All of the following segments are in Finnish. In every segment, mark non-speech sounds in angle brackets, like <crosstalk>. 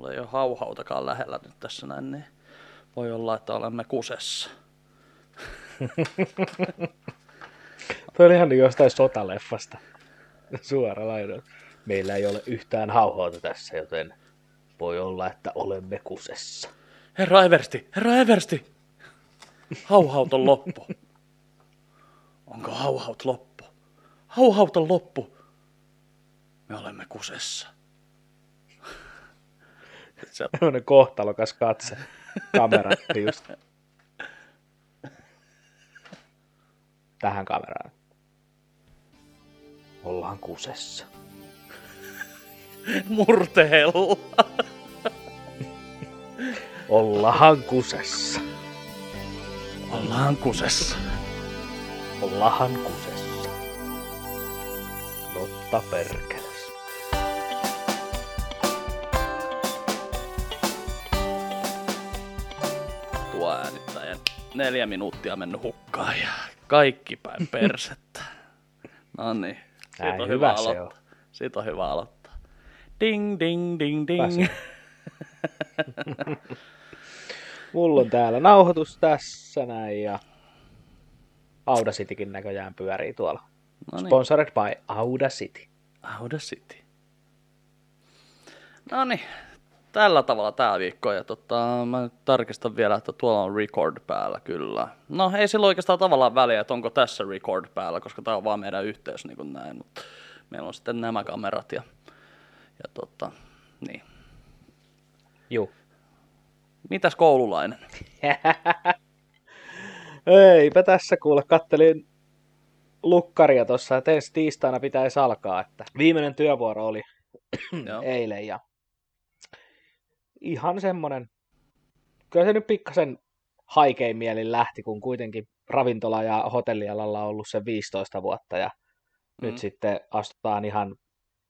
Mulla ei ole hauhautakaan lähellä nyt tässä näin, niin voi olla, että olemme kusessa. <laughs> Tuo oli ihan niin jostain sotaleffasta. Suora lainaus. Meillä ei ole yhtään hauhauta tässä, joten voi olla, että olemme kusessa. Herra Eversti, herra Eversti! Hauhaut on loppu. Onko hauhaut loppu? Hauhaut on loppu. Me olemme kusessa. <laughs> Se on kohtalokas katse. Kamera just. Tähän kameraan. Ollaan kusessa. <laughs> Murteella. <laughs> Ollaan kusessa. Ollaan kusessa. Ollaan kusessa. Lotta äänittäjä. Neljä minuuttia mennyt hukkaan ja kaikki päin <laughs> persettä. No niin. Siitä on hyvä hyvä aloittaa. Siitä on hyvä aloittaa. Ding, ding, ding, ding. <laughs> Mulla on täällä nauhoitus tässä näin ja Audacitykin näköjään pyörii tuolla. No niin. Sponsored by Audacity. Audacity. No niin, tällä tavalla tämä viikko. Ja tota, mä nyt tarkistan vielä, että tuolla on record päällä kyllä. No ei sillä oikeastaan tavallaan väliä, että onko tässä record päällä, koska tämä on vaan meidän yhteys niin kuin näin. Mutta meillä on sitten nämä kamerat ja, ja tota, niin. Juu. Mitäs koululainen? <laughs> Eipä tässä kuule, kattelin lukkaria tuossa, että ensi tiistaina pitäisi alkaa, että viimeinen työvuoro oli <clears throat> eilen ja ihan semmonen, kyllä se nyt pikkasen haikein mielin lähti, kun kuitenkin ravintola- ja hotellialalla on ollut se 15 vuotta ja mm. nyt sitten astutaan ihan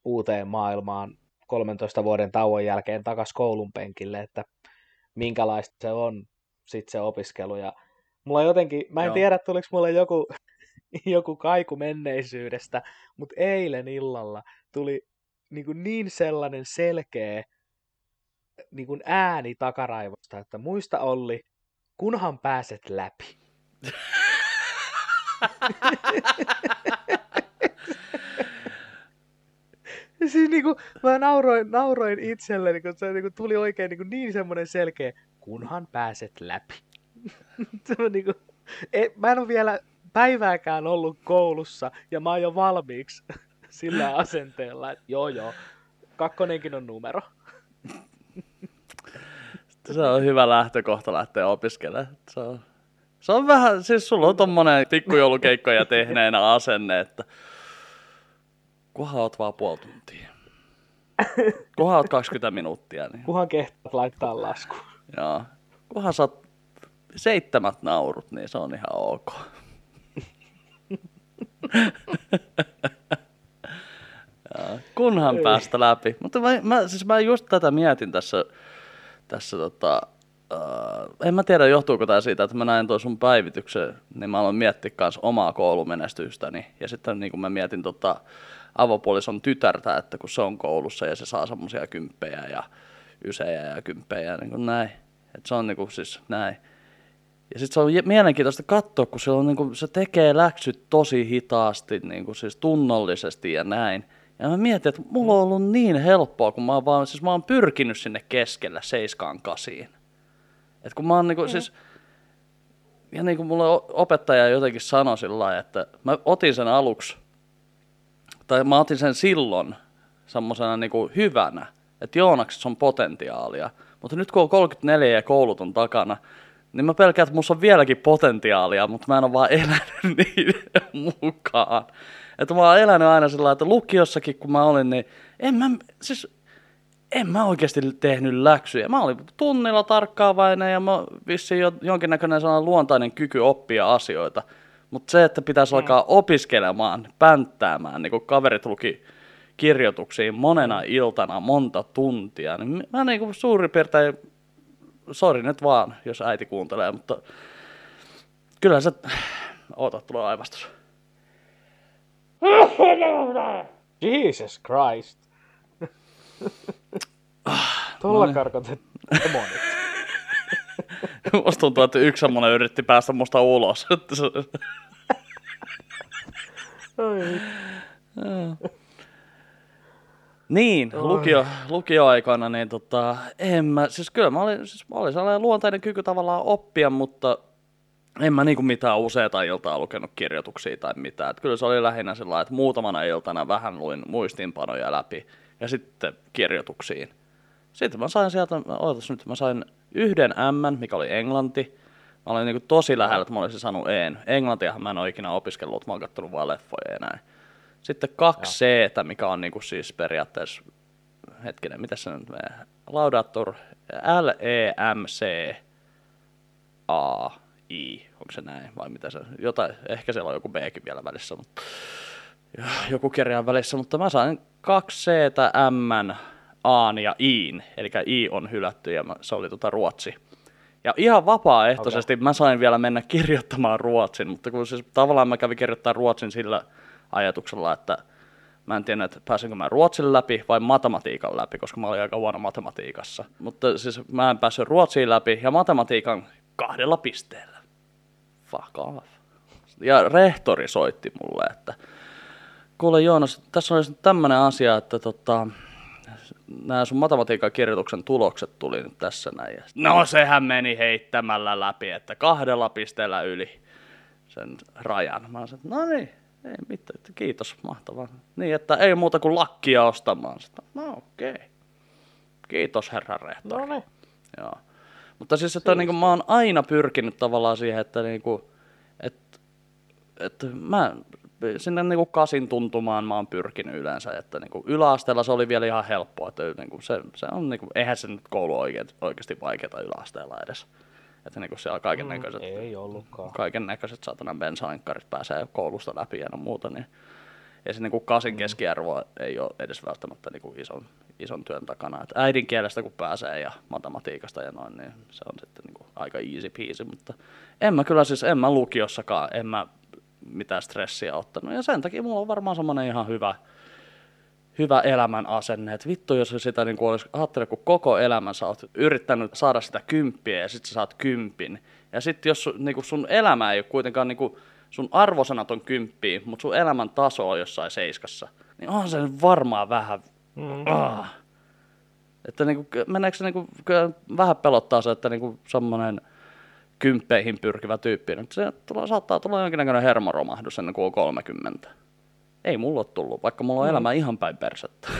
uuteen maailmaan 13 vuoden tauon jälkeen takas koulun penkille, että minkälaista se on sitten se opiskelu ja mulla jotenkin, mä en Joo. tiedä tuliko mulle joku, <laughs> joku kaiku menneisyydestä, mutta eilen illalla tuli niin, kuin niin sellainen selkeä niin kuin ääni takaraivosta, että muista Olli, kunhan pääset läpi. siis niin kuin, mä nauroin, nauroin itselleni, kun se niin kuin, tuli oikein niin, kuin, niin semmoinen selkeä, kunhan pääset läpi. <laughs> se on niin kuin, e, mä en ole vielä päivääkään ollut koulussa ja mä oon jo valmiiksi <laughs> sillä asenteella, että joo joo, kakkonenkin on numero. <laughs> Se on hyvä lähtökohta lähteä opiskelemaan. Se on, se on vähän, siis sulla on tommonen pikkujoulukeikkoja tehneenä asenne, että kunhan oot vaan puoli tuntia. Kunhan oot 20 minuuttia, niin Kunhan kehtaat laittaa lasku. joo. Kunhan saat seitsemät naurut, niin se on ihan ok. Kunhan Ei. päästä läpi. Mutta mä, mä, siis mä just tätä mietin tässä, tässä tota, uh, en mä tiedä johtuuko tämä siitä, että mä näin tuon sun päivityksen, niin mä aloin miettiä myös omaa koulumenestystäni. Ja sitten niin kun mä mietin tota, avopuolison tytärtä, että kun se on koulussa ja se saa semmoisia kymppejä ja ysejä ja kymppejä, niin kuin näin. Et se on niin kuin siis näin. Ja sitten se on mielenkiintoista katsoa, kun se, on, niin kuin, se tekee läksyt tosi hitaasti, niin kuin, siis tunnollisesti ja näin. Ja mä mietin, että mulla on ollut niin helppoa, kun mä oon, vaan, siis mä oon pyrkinyt sinne keskellä seiskaan kasiin. Et kun mä oon niinku, siis, ja niin kuin mulle opettaja jotenkin sanoi sillä lailla, että mä otin sen aluksi, tai mä otin sen silloin semmoisena niinku hyvänä, että Joonaksessa on potentiaalia. Mutta nyt kun on 34 ja koulut on takana, niin mä pelkään, että musta on vieläkin potentiaalia, mutta mä en ole vaan elänyt <laughs> niiden mukaan. Että mä oon elänyt aina sillä että lukiossakin kun mä olin, niin en mä, siis en mä oikeasti tehnyt läksyjä. Mä olin tunnilla tarkkaavainen ja mä vissiin jo, jonkinnäköinen sellainen luontainen kyky oppia asioita. Mutta se, että pitäisi alkaa opiskelemaan, pänttäämään, niin kuin kaverit luki kirjoituksiin monena iltana monta tuntia, niin mä niin kuin suurin piirtein, sori nyt vaan, jos äiti kuuntelee, mutta kyllä se, oota, tulee aivastus. <laughs> Jesus Christ. Tuolla niin. karkotet demonit. <laughs> Musta tuntuu, että yksi semmonen yritti päästä musta ulos. Oi. Niin, lukio, lukioaikana, niin tota, en mä, siis kyllä mä olin, siis mä olin sellainen luontainen kyky tavallaan oppia, mutta en mä niinku mitään useita iltaa lukenut kirjoituksia tai mitään. Et kyllä se oli lähinnä sillä että muutamana iltana vähän luin muistiinpanoja läpi ja sitten kirjoituksiin. Sitten mä sain sieltä, ootas nyt, mä sain yhden M, mikä oli englanti. Mä olin niinku tosi lähellä, että mä olisin saanut En. Englantiahan mä en ole ikinä opiskellut, mä oon kattonut vaan leffoja ja näin. Sitten kaksi c mikä on niinku siis periaatteessa, hetkinen, mitä se nyt menee? Laudatur L-E-M-C A I, onko se näin vai mitä se, jotain, ehkä siellä on joku Bkin vielä välissä, mutta joku kirjan välissä, mutta mä sain kaksi c M, A ja Iin, eli I on hylätty ja se oli tota ruotsi. Ja ihan vapaaehtoisesti okay. mä sain vielä mennä kirjoittamaan ruotsin, mutta kun siis tavallaan mä kävin kirjoittamaan ruotsin sillä ajatuksella, että mä en tiedä, että pääsenkö mä ruotsin läpi vai matematiikan läpi, koska mä olin aika huono matematiikassa. Mutta siis mä en päässyt ruotsiin läpi ja matematiikan kahdella pisteellä. Fuck off. Ja rehtori soitti mulle, että kuule Joonas, tässä olisi nyt tämmöinen asia, että tota, nämä sun matematiikan kirjoituksen tulokset tuli nyt tässä näin. Ja No sehän meni heittämällä läpi, että kahdella pisteellä yli sen rajan. Mä sanoin, no niin, ei mitään, että kiitos, mahtavaa. Niin, että ei muuta kuin lakkia ostamaan. Sitten, no okei. Okay. Kiitos herra rehtori. No niin. Joo. Mutta siis, että niin mä oon aina pyrkinyt tavallaan siihen, että niinku, että, että mä sinne niinku kasin tuntumaan mä oon pyrkinyt yleensä, että niinku yläasteella se oli vielä ihan helppoa, että niinku se, se on niinku, eihän se nyt koulu oikein, oikeasti vaikeaa yläasteella edes. Että niinku siellä kaiken näköiset, Mm, Ei ollutkaan. kaiken näköiset saatanan bensainkarit pääsee koulusta läpi ja no muuta, niin ei se niinku kasin keskiarvo ei ole edes välttämättä niinku ison, ison työn takana. Et äidinkielestä kun pääsee ja matematiikasta ja noin, niin se on sitten niinku aika easy peasy, mutta en mä kyllä siis, en mä lukiossakaan, en mä mitään stressiä ottanut. Ja sen takia mulla on varmaan semmoinen ihan hyvä, hyvä elämän asenne, että vittu jos sitä niin olisi, ajattele, kun koko elämän sä oot yrittänyt saada sitä kymppiä ja sitten sä saat kympin. Ja sitten jos sun- niin kuin sun elämä ei ole kuitenkaan, niin kuin, sun arvosanat on kymppiä, mutta sun elämän taso on jossain seiskassa, niin on se varmaan vähän, Mm. ah. että niin kuin, meneekö se niin kyllä vähän pelottaa se, että niin kuin semmoinen kymppeihin pyrkivä tyyppi, niin se tulla, saattaa tulla jonkinnäköinen hermoromahdus ennen kuin on 30. Ei mulla ole tullut, vaikka mulla on Mm. elämä ihan päin persettä. <laughs>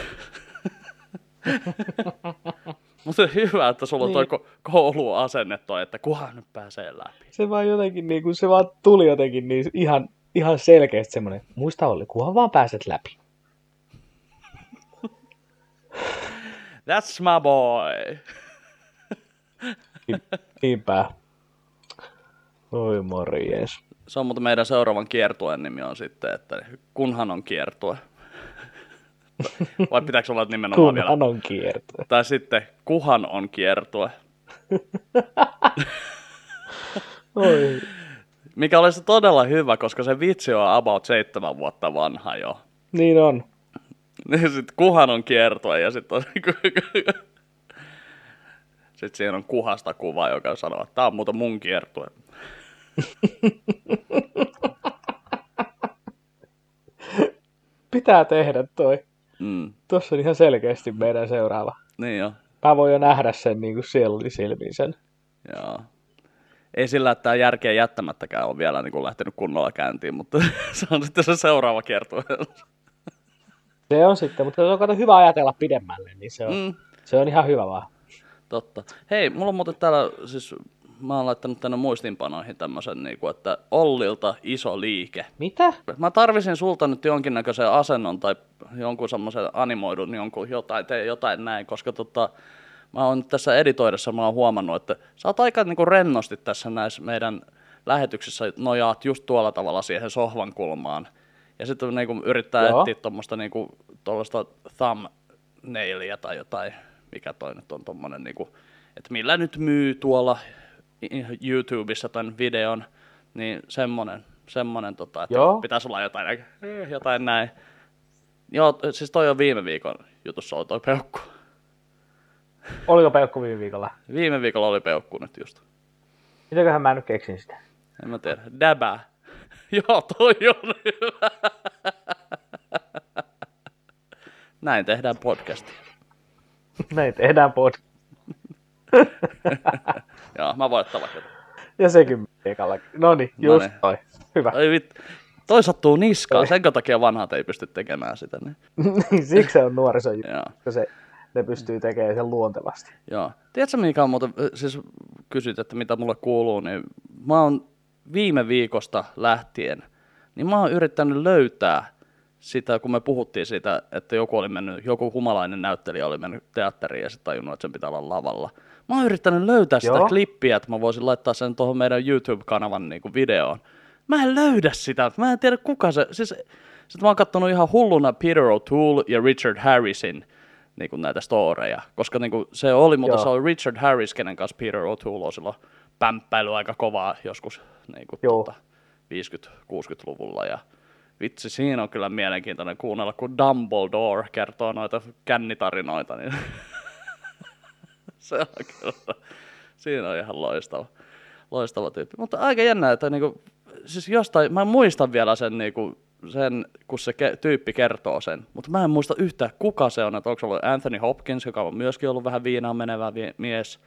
Mutta hyvä, että sulla on toi Niin. ko- kouluasenne toi, että kuhan nyt pääsee läpi. Se vaan jotenkin, niin kuin, se vaan tuli jotenkin niin ihan, ihan selkeästi semmoinen, muista Olli, kunhan vaan pääset läpi. <laughs> That's my boy. Niin- Niinpä. Oi morjes. Se on mutta meidän seuraavan kiertueen nimi on sitten, että kunhan on kiertue. <laughs> Vai pitääkö olla nimenomaan vielä? Kunhan on kierto. Tai sitten kuhan on kiertue. <laughs> Oi. Mikä olisi todella hyvä, koska se vitsi on about seitsemän vuotta vanha jo. Niin on. <laughs> Niin sitten kuhan on kiertue ja sitten on... Sitten siinä on kuhasta kuva, joka sanoo, että tämä on muuten mun kiertue. Pitää tehdä toi. Mm. Tuossa on ihan selkeästi meidän seuraava. Niin jo. Mä voin jo nähdä sen niin kuin sieluni silmiin sen. Joo. Ei sillä, että tämä järkeä jättämättäkään on vielä niin kuin lähtenyt kunnolla käyntiin, mutta <laughs> se on sitten se seuraava kiertue. Se on sitten, mutta se on kato hyvä ajatella pidemmälle, niin se on, Mm, se on ihan hyvä vaan. totta. Hei, mulla on muuten täällä, siis mä oon laittanut tänne muistinpanoihin tämmöisen, niin kuin, että Ollilta iso liike. Mitä? Mä tarvisin sulta nyt jonkinnäköisen asennon tai jonkun semmoisen animoidun jonkun jotain, tee jotain näin, koska tota, mä oon tässä editoidessa, mä oon huomannut, että sä oot aika niinku rennosti tässä näissä meidän lähetyksissä nojaat just tuolla tavalla siihen sohvan kulmaan. Ja sitten niinku yrittää Joo. etsiä tuommoista niinku, tuollaista thumbnailia tai jotain, mikä toi nyt on tommonen niinku, että millä nyt myy tuolla YouTubessa tämän videon, niin semmonen, semmonen tota, että Joo. pitäisi olla jotain, eh, jotain näin. Joo, siis toi on viime viikon jutussa ollut toi peukku. Oliko peukku viime viikolla? Viime viikolla oli peukku nyt just. Mitäköhän mä nyt keksin sitä? En mä tiedä. Däbää. <laughs> Joo, toi on hyvä. <laughs> Näin tehdään podcastia. Näin tehdään pod. <laughs> Joo, mä voittava kyllä. Ja sekin viikolla. No niin, just Noniin. toi. Hyvä. Ai vit, toi sattuu niskaan, sen takia vanhat ei pysty tekemään sitä. Niin. <laughs> Niin, Siksi se on nuoriso, koska se, ne pystyy tekemään sen luontevasti. Joo. Tiedätkö mikä on muuten, siis kysyt, että mitä mulle kuuluu, niin mä oon viime viikosta lähtien, niin mä oon yrittänyt löytää sitä, kun me puhuttiin siitä, että joku oli mennyt, joku humalainen näyttelijä oli mennyt teatteriin ja sitten tajunnut, että sen pitää olla lavalla. Mä oon yrittänyt löytää sitä Joo. klippiä, että mä voisin laittaa sen tuohon meidän YouTube-kanavan niin kuin videoon. Mä en löydä sitä, mä en tiedä kuka se, siis sitten mä oon kattonut ihan hulluna Peter O'Toole ja Richard Harrisin niin kuin näitä storeja, koska niin kuin se oli, mutta Joo. se oli Richard Harris, kenen kanssa Peter O'Toole on silloin pämppäily aika kovaa joskus niin kuin Joo. tuota, 50-60-luvulla ja vitsi, siinä on kyllä mielenkiintoinen kuunnella, kun Dumbledore kertoo noita kännitarinoita, niin <laughs> se on kyllä, siinä on ihan loistava, loistava tyyppi. Mutta aika jännä, että niinku, siis jostain, mä muistan vielä sen, niinku, sen kun se ke- tyyppi kertoo sen, mutta mä en muista yhtään kuka se on, että onko se ollut Anthony Hopkins, joka on myöskin ollut vähän viinaan menevä vie- mies.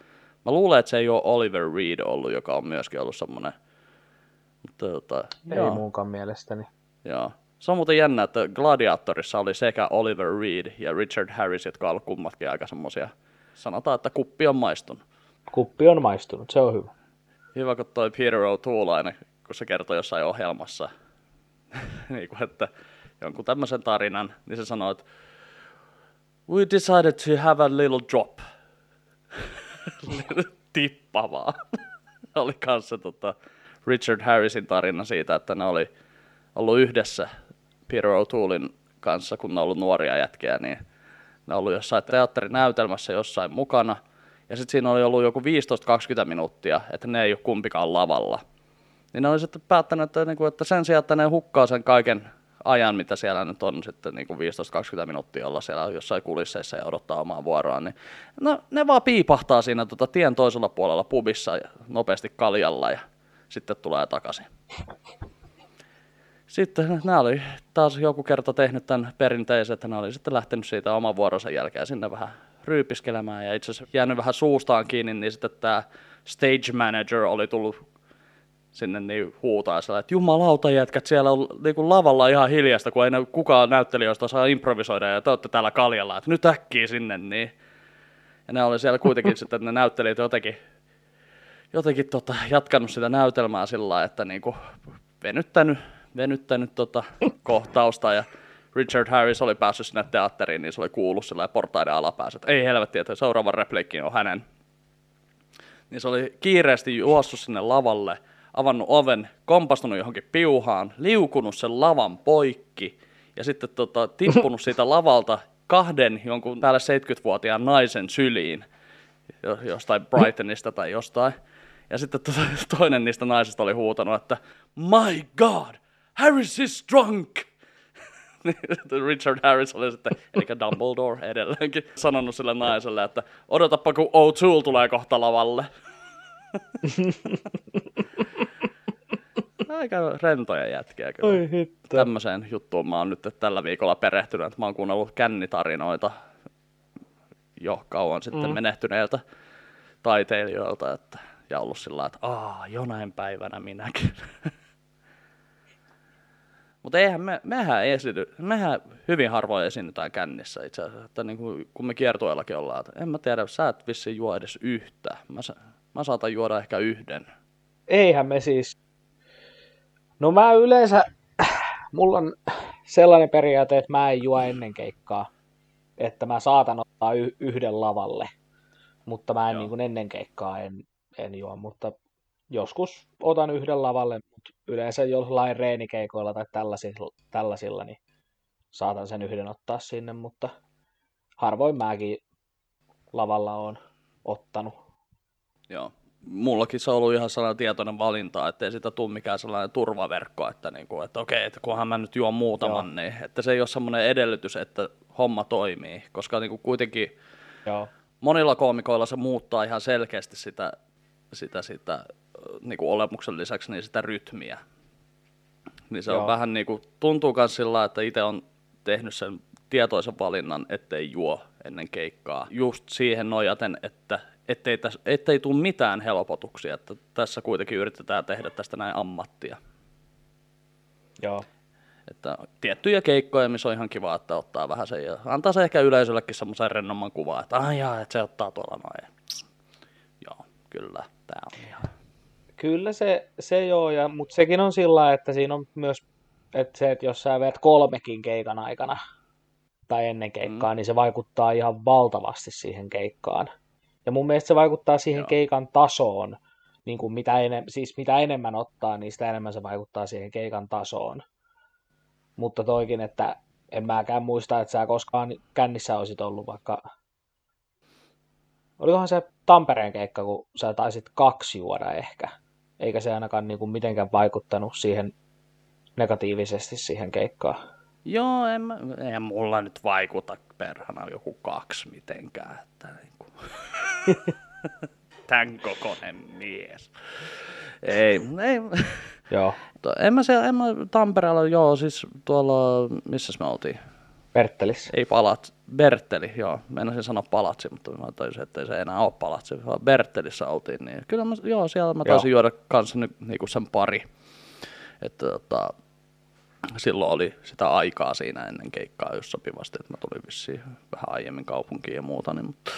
Mä luulen, että se ei ole Oliver Reed ollut, joka on myöskin ollut semmoinen. Mutta tota, Ei joo. muunkaan mielestäni. Joo. Se on muuten jännä, että Gladiatorissa oli sekä Oliver Reed ja Richard Harris, jotka ovat kummatkin aika semmosia, sanotaan, että kuppi on maistunut. Kuppi on maistunut, se on hyvä. Hyvä, kun toi Peter O'Toole aina, kun se kertoi jossain ohjelmassa, <laughs> niin kuin, että jonkun tämmöisen tarinan, niin se sanoi, että we decided to have a little drop. <laughs> Tippa vaan. <laughs> oli kanssa tota Richard Harrisin tarina siitä, että ne oli ollut yhdessä Peter O'Toolein kanssa, kun ne on ollut nuoria jätkiä, niin ne on ollut jossain teatterinäytelmässä jossain mukana. Ja sitten siinä oli ollut joku 15-20 minuuttia, että ne ei ole kumpikaan lavalla. Niin ne oli sitten päättänyt, että, niinku, että sen sijaan, että ne hukkaa sen kaiken ajan, mitä siellä nyt on sitten niin 15-20 minuuttia olla siellä jossain kulisseissa ja odottaa omaa vuoroaan, niin no, ne vaan piipahtaa siinä tota, tien toisella puolella pubissa ja nopeasti kaljalla ja sitten tulee takaisin. Sitten nämä oli taas joku kerta tehnyt tämän perinteisen, että ne oli sitten lähtenyt siitä oman vuoronsa jälkeen sinne vähän ryypiskelemään ja itse asiassa jäänyt vähän suustaan kiinni, niin sitten tämä stage manager oli tullut sinne niin huutaa sillä, että jumalauta jätkät, siellä on niin kuin lavalla ihan hiljasta, kun ei ne, kukaan näyttelijöistä osaa improvisoida ja te olette täällä kaljalla, että nyt äkkiä sinne, niin. Ja ne oli siellä kuitenkin <laughs> sitten, että ne näyttelijät jotenkin, jotenkin tota, jatkanut sitä näytelmää sillä lailla, että niinku venyttänyt, venyttänyt tota <laughs> kohtausta ja Richard Harris oli päässyt sinne teatteriin, niin se oli kuullut sillä portaiden alapäässä, että ei helvetti, että seuraava repliikki on hänen. Niin se oli kiireesti juossut sinne lavalle, avannut oven, kompastunut johonkin piuhaan, liukunut sen lavan poikki ja sitten tota, tippunut <laughs> siitä lavalta kahden jonkun päälle 70-vuotiaan naisen syliin jo- jostain Brightonista tai jostain. Ja sitten to- <laughs> toinen niistä naisista oli huutanut, että My God, Harris is drunk! <laughs> Richard Harris oli sitten, eli Dumbledore edelleenkin, sanonut sille naiselle, että odotappa kun O'Toole tulee kohta lavalle. <laughs> Aika rentoja jätkiä kyllä. Oi hitto. Tämmöiseen juttuun mä oon nyt tällä viikolla perehtynyt, että mä oon kuunnellut kännitarinoita jo kauan sitten mm. menehtyneiltä taiteilijoilta, että, ja ollut sillä että aa, jonain päivänä minäkin. <laughs> Mutta eihän me, mehän, esity, mehän hyvin harvoin esiinnytään kännissä itse asiassa, että niin kuin, kun me kiertueellakin ollaan, että en mä tiedä, sä et vissiin juo edes yhtä. Mä, mä saatan juoda ehkä yhden. Eihän me siis... No mä yleensä... Mulla on sellainen periaate, että mä en juo ennen keikkaa. Että mä saatan ottaa y- yhden lavalle. Mutta mä en Joo. niin kuin ennen keikkaa en, en juo. Mutta joskus otan yhden lavalle. Mutta yleensä jollain reenikeikoilla tai tällaisilla, tällaisilla, niin saatan sen yhden ottaa sinne. Mutta harvoin mäkin lavalla on ottanut. Joo. Mullakin se on ollut ihan sellainen tietoinen valinta, ettei sitä tule mikään sellainen turvaverkko, että, niinku, että okei, että kunhan mä nyt juon muutaman, niin että se ei ole semmoinen edellytys, että homma toimii, koska niinku kuitenkin Joo. monilla koomikoilla se muuttaa ihan selkeästi sitä, sitä, sitä niin kuin olemuksen lisäksi niin sitä rytmiä. Niin se Joo. on vähän niin kuin, tuntuu myös sillä että itse on tehnyt sen tietoisen valinnan, ettei juo ennen keikkaa. Just siihen nojaten, että ettei, täs, ettei tule mitään helpotuksia, että tässä kuitenkin yritetään tehdä tästä näin ammattia. Joo. Että tiettyjä keikkoja, missä on ihan kiva, että ottaa vähän sen ja antaa se ehkä yleisöllekin semmoisen rennomman kuvaa, että ai jaa, että se ottaa tuolla noin. Joo, kyllä, tämä on ihan... Kyllä se, se joo, ja, mutta sekin on sillä että siinä on myös että se, että jos sä veet kolmekin keikan aikana tai ennen keikkaa, mm. niin se vaikuttaa ihan valtavasti siihen keikkaan. Ja mun mielestä se vaikuttaa siihen Joo. keikan tasoon, niin kuin mitä, enem- siis mitä enemmän ottaa, niin sitä enemmän se vaikuttaa siihen keikan tasoon. Mutta toikin, että en mäkään muista, että sä koskaan kännissä olisit ollut vaikka... Olikohan se Tampereen keikka, kun sä taisit kaksi juoda ehkä. Eikä se ainakaan niin kuin mitenkään vaikuttanut siihen negatiivisesti siihen keikkaan. Joo, en, en mulla nyt vaikuta perhana joku kaksi mitenkään. Että niin kuin. <laughs> Tän kokoinen mies. Ei, ei. Joo. En mä siellä, en mä Tampereella, joo, siis tuolla, missä me oltiin? Bertelissä. Ei palat, Berteli, joo. Meinasin sanoa palatsi, mutta mä taisin, että ei se enää ole palatsi, vaan Bertelissä oltiin. Niin kyllä mä, joo, siellä mä taisin joo. juoda kanssa nyt niinku sen pari. Että tota, silloin oli sitä aikaa siinä ennen keikkaa just sopivasti, että mä tulin vissiin vähän aiemmin kaupunkiin ja muuta. Niin, mutta,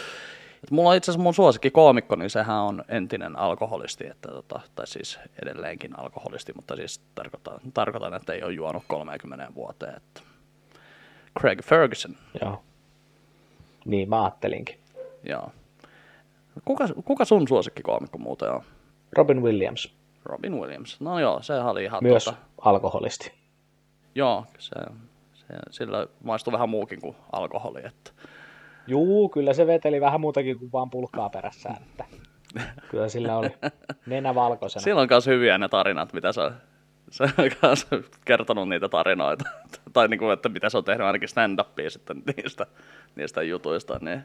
että mulla on itse asiassa mun suosikki koomikko, niin sehän on entinen alkoholisti, että, tota, tai siis edelleenkin alkoholisti, mutta siis tarkoitan, tarkoitan että ei ole juonut 30 vuoteen. Että Craig Ferguson. Joo. Niin, mä ajattelinkin. Joo. Kuka, kuka sun koomikko muuten on? Robin Williams. Robin Williams. No joo, se oli ihan Myös tota... alkoholisti. Joo, se, se, sillä maistuu vähän muukin kuin alkoholi. Että. Juu, kyllä se veteli vähän muutakin kuin vaan pulkkaa perässään. Että <laughs> kyllä sillä oli nenä valkoisena. Sillä on myös hyviä ne tarinat, mitä se, <laughs> se on kertonut niitä tarinoita. <laughs> tai niin kuin, että mitä se on tehnyt ainakin stand-upia sitten niistä, niistä jutuista. Niin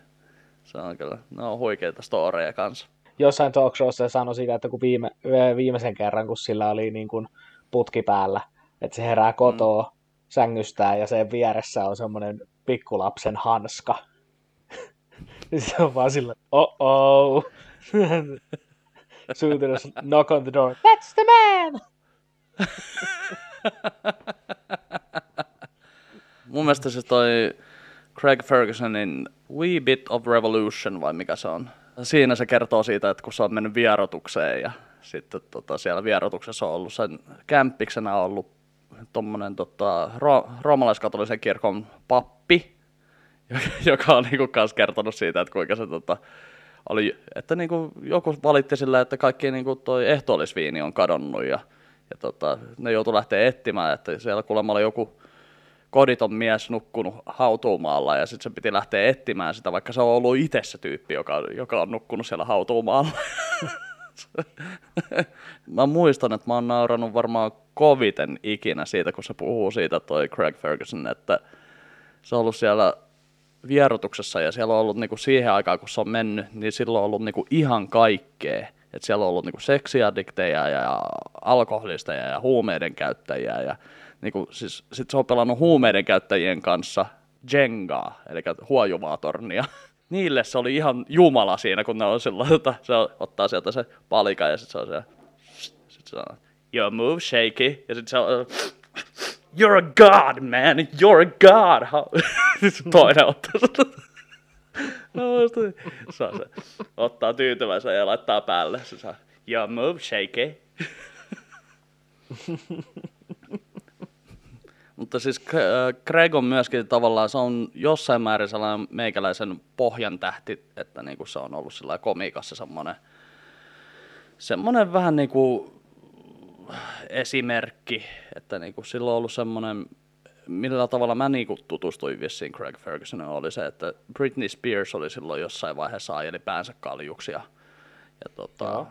se on kyllä, ne on huikeita storeja kanssa. Jossain talk showssa sanoi siitä, että kun viime, viimeisen kerran, kun sillä oli niin kuin putki päällä, että se herää kotoa mm. sängystään ja sen vieressä on semmoinen pikkulapsen hanska. <laughs> niin se on vaan sillä, oh oh. Suutunut knock on the door. That's the man! <laughs> Mun mielestä se toi Craig Fergusonin Wee Bit of Revolution, vai mikä se on? Siinä se kertoo siitä, että kun se on mennyt vierotukseen ja sitten tota, siellä vierotuksessa on ollut sen kämppiksenä ollut tuommoinen tota, ro, roomalaiskatolisen kirkon pappi, <laughs> joka on niinku kanssa kertonut siitä, että kuinka se tota, oli, että niinku joku valitti sillä, että kaikki niinku toi ehtoollisviini on kadonnut ja, ja tota, ne joutui lähteä etsimään, että siellä kuulemma oli joku koditon mies nukkunut hautuumaalla ja sitten se piti lähteä etsimään sitä, vaikka se on ollut itse se tyyppi, joka, joka on nukkunut siellä hautuumaalla. <laughs> mä muistan, että mä oon naurannut varmaan koviten ikinä siitä, kun se puhuu siitä toi Craig Ferguson, että se on ollut siellä vierotuksessa ja siellä on ollut niinku siihen aikaan, kun se on mennyt, niin silloin on ollut niinku ihan kaikkea. Et siellä on ollut niinku seksiaddikteja ja alkoholisteja ja huumeiden käyttäjiä ja niinku, siis, sit se on pelannut huumeiden käyttäjien kanssa Jengaa, eli huojuvaa tornia. <laughs> Niille se oli ihan jumala siinä, kun ne on sillä että <laughs> se ottaa sieltä se palika ja sitten se on siellä, sit se on, your move shaky, ja sitten se on, you're a god man, you're a god. <laughs> toinen ottaa <laughs> no, se, on se, ottaa tyytyväisen ja laittaa päälle, se saa, your move shaky. <laughs> Mutta siis äh, Greg on myöskin tavallaan, se on jossain määrin sellainen meikäläisen pohjan tähti, että niinku se on ollut sillä komiikassa semmoinen, semmoinen vähän niin kuin esimerkki, että niinku silloin on ollut semmoinen, millä tavalla mä niinku tutustuin vissiin Craig Fergusonin oli se, että Britney Spears oli silloin jossain vaiheessa ajeli päänsä kaljuksi ja, Ja, tota,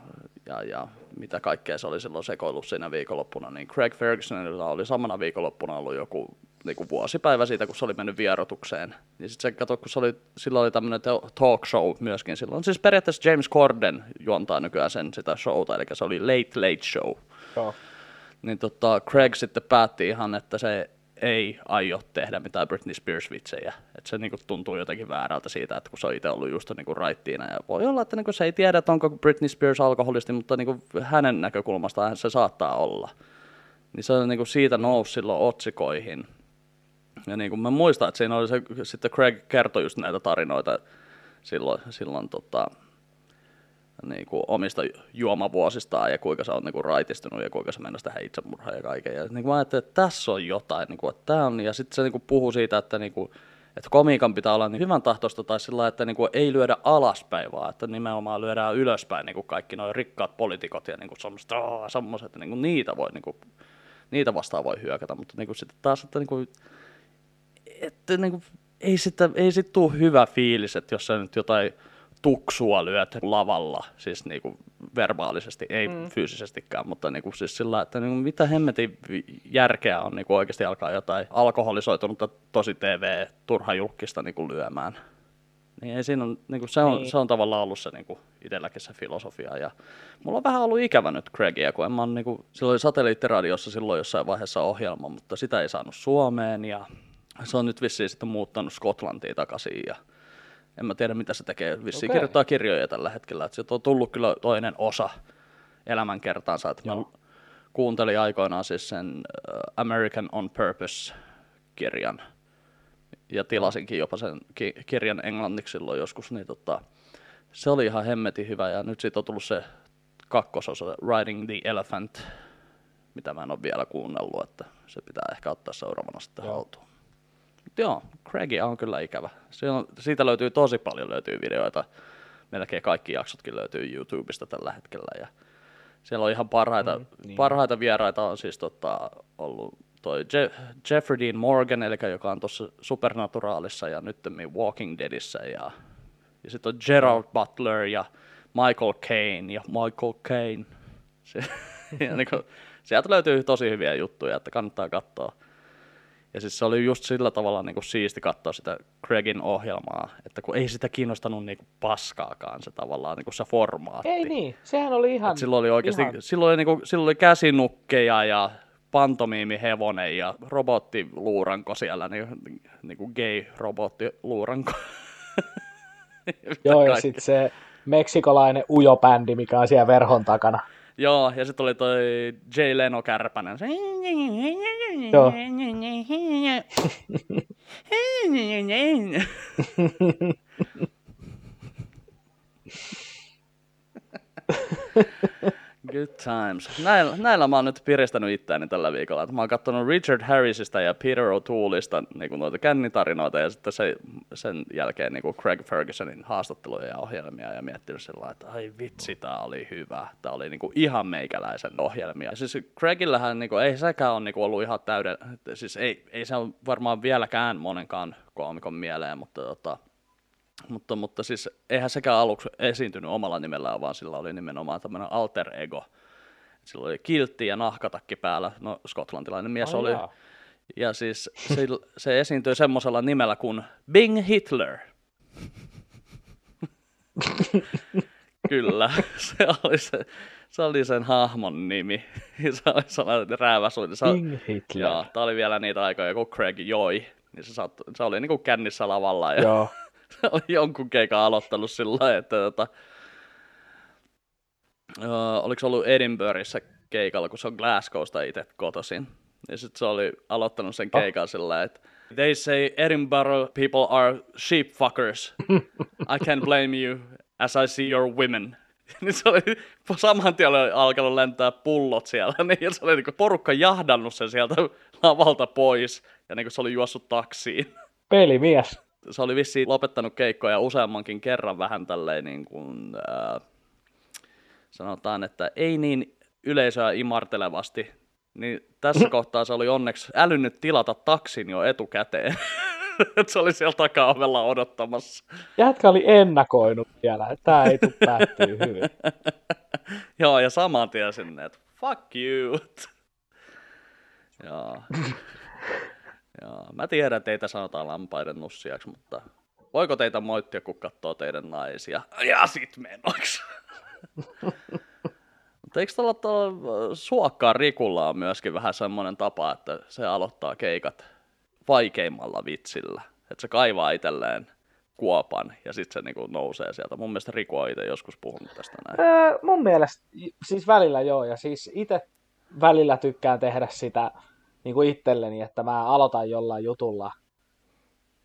ja, ja, mitä kaikkea se oli silloin sekoillut siinä viikonloppuna, niin Craig Fergusonilla oli samana viikonloppuna ollut joku niin kuin vuosipäivä siitä, kun se oli mennyt vierotukseen. Niin sitten se kato, kun se oli, silloin oli tämmöinen talk show myöskin silloin. Siis periaatteessa James Corden juontaa nykyään sen sitä showta, eli se oli Late Late Show. Joo. Niin tota, Craig sitten päätti ihan, että se ei aio tehdä mitään Britney Spears-vitsejä. Että se niinku tuntuu jotenkin väärältä siitä, että kun se on itse ollut just niinku raittiina. Ja voi olla, että niinku se ei tiedä, että onko Britney Spears alkoholisti, mutta niinku hänen näkökulmastaan se saattaa olla. Niin se on niinku siitä nousi silloin otsikoihin. Ja niinku mä muistan, että siinä oli se, sitten Craig kertoi just näitä tarinoita silloin, silloin tota, niin kuin omista juomavuosistaan ja kuinka se on niin kuin raitistunut ja kuinka se mennä tähän itsemurhaan ja kaiken. Ja niin kuin mä ajattelin, että tässä on jotain, niin kuin, että tämä on, ja sitten se niin kuin puhuu siitä, että, niin kuin, että komiikan pitää olla niin hyvän tahtoista tai sillä että niin kuin ei lyödä alaspäin, vaan että nimenomaan lyödään ylöspäin niin kuin kaikki nuo rikkaat poliitikot ja niin kuin semmoiset, oh, semmoiset, niin kuin niitä, voi, niin kuin, niitä vastaan voi hyökätä, mutta niin kuin sitten taas, että, niin kuin, että niin kuin, ei sitten ei sit tule hyvä fiilis, että jos se nyt jotain tuksua lyöt lavalla, siis niin kuin verbaalisesti, ei mm. fyysisestikään, mutta niin kuin siis sillä, että niin kuin mitä hemmetin järkeä on niin kuin oikeasti alkaa jotain alkoholisoitunutta tosi TV turha julkista niin kuin lyömään. Niin ei siinä on, niin kuin se, on, niin. se on tavallaan ollut se niin kuin itselläkin se filosofia. Ja mulla on vähän ollut ikävä nyt Craigia, kun en mä niin kuin, silloin oli satelliittiradiossa silloin jossain vaiheessa ohjelma, mutta sitä ei saanut Suomeen ja se on nyt vissiin sitten muuttanut Skotlantiin takaisin ja en mä tiedä mitä se tekee. Vissiin okay. kirjoittaa kirjoja tällä hetkellä. Että se on tullut kyllä toinen osa elämänkertaansa. Että mä kuuntelin aikoinaan siis sen American on Purpose-kirjan. Ja tilasinkin jopa sen ki- kirjan englanniksi silloin joskus. Niin tota, se oli ihan hemmetin hyvä. Ja nyt siitä on tullut se kakkososa, Riding the Elephant, mitä mä en ole vielä kuunnellut. Että se pitää ehkä ottaa seuraavana sitten haltuun joo, Craigia on kyllä ikävä. on, siitä löytyy tosi paljon löytyy videoita. Melkein kaikki jaksotkin löytyy YouTubesta tällä hetkellä. Ja siellä on ihan parhaita, mm, niin. parhaita vieraita on siis tota, ollut toi Je- Jeffrey Dean Morgan, eli joka on tuossa Supernaturaalissa ja nyt Walking Deadissä. Ja, ja sitten on Gerald Butler ja Michael Caine ja Michael Caine. Se, <laughs> ja niin kuin, sieltä löytyy tosi hyviä juttuja, että kannattaa katsoa. Ja siis se oli just sillä tavalla niin kuin siisti katsoa sitä Craigin ohjelmaa, että kun ei sitä kiinnostanut niin kuin paskaakaan se tavallaan niin kuin se formaatti. Ei niin, sehän oli ihan... Et silloin oli oikeasti, ihan... silloin oli, niin kuin, silloin oli käsinukkeja ja pantomiimihevonen ja robottiluuranko siellä, niin, niin kuin gay-robottiluuranko. Joo, ja sitten se meksikolainen ujo-bändi, mikä on siellä verhon takana. Joo, ja sitten oli toi Jay Leno Kärpänen. Joo. <laughs> Good times. Näillä, näillä mä oon nyt piristänyt itseäni tällä viikolla. Mä oon katsonut Richard Harrisista ja Peter O'Tooleista niin noita kännitarinoita ja sitten se, sen jälkeen niin Craig Fergusonin haastatteluja ja ohjelmia ja miettinyt sillä että ai vitsi, tää oli hyvä. Tää oli niin ihan meikäläisen ohjelmia. Siis Craigillähän niin kuin, ei sekään ole niin ollut ihan täyden, siis ei, ei se ole varmaan vieläkään monenkaan koomikon mieleen, mutta tota, mutta, mutta siis eihän sekään aluksi esiintynyt omalla nimellään, vaan sillä oli nimenomaan tämmöinen alter ego. Sillä oli kiltti ja nahkatakki päällä, no skotlantilainen mies oh, oli. Jaa. Ja siis se, se esiintyi semmoisella nimellä kuin Bing Hitler. <laughs> Kyllä, se oli, se, se oli sen hahmon nimi. Se oli sellainen rääväsuinen. Bing Hitler. Joo, tämä oli vielä niitä aikoja, kun Craig joi. Niin se, saattoi, se oli niin kuin kännissä lavalla. Ja Joo. <laughs> oli jonkun keikan aloittanut sillä lailla, että tota, uh, oliko se ollut Edinburghissa keikalla, kun se on Glasgowsta itse kotoisin. Ja sitten se oli aloittanut sen ah. keikan oh. sillä että They say Edinburgh people are sheep fuckers. I can't blame you as I see your women. <laughs> niin se oli saman tien oli alkanut lentää pullot siellä, <laughs> niin ja se oli niin porukka jahdannut sen sieltä lavalta pois, ja niin se oli juossut taksiin. Pelimies se oli vissiin lopettanut keikkoja useammankin kerran vähän tälleen niin kuin, äh, sanotaan, että ei niin yleisöä imartelevasti, niin tässä <laughs> kohtaa se oli onneksi älynnyt tilata taksin jo etukäteen. <laughs> että se oli siellä takaovella odottamassa. Jätkä oli ennakoinut vielä, että tämä ei tule päättyä hyvin. <laughs> Joo, ja saman tien sinne, että fuck you. Joo. Joo. Mä tiedän, että teitä sanotaan lampaiden nussiaksi, mutta voiko teitä moittia, kun katsoo teidän naisia? Ja sit menoiksi. <laughs> Mutta eikö tuolla, tuolla Suokkaan Rikulla on myöskin vähän semmoinen tapa, että se aloittaa keikat vaikeimmalla vitsillä. Että se kaivaa itselleen kuopan ja sitten se niinku nousee sieltä. Mun mielestä Riku on itse joskus puhunut tästä näin. Öö, mun mielestä, siis välillä joo, ja siis itse välillä tykkään tehdä sitä niin kuin itselleni, että mä aloitan jollain jutulla,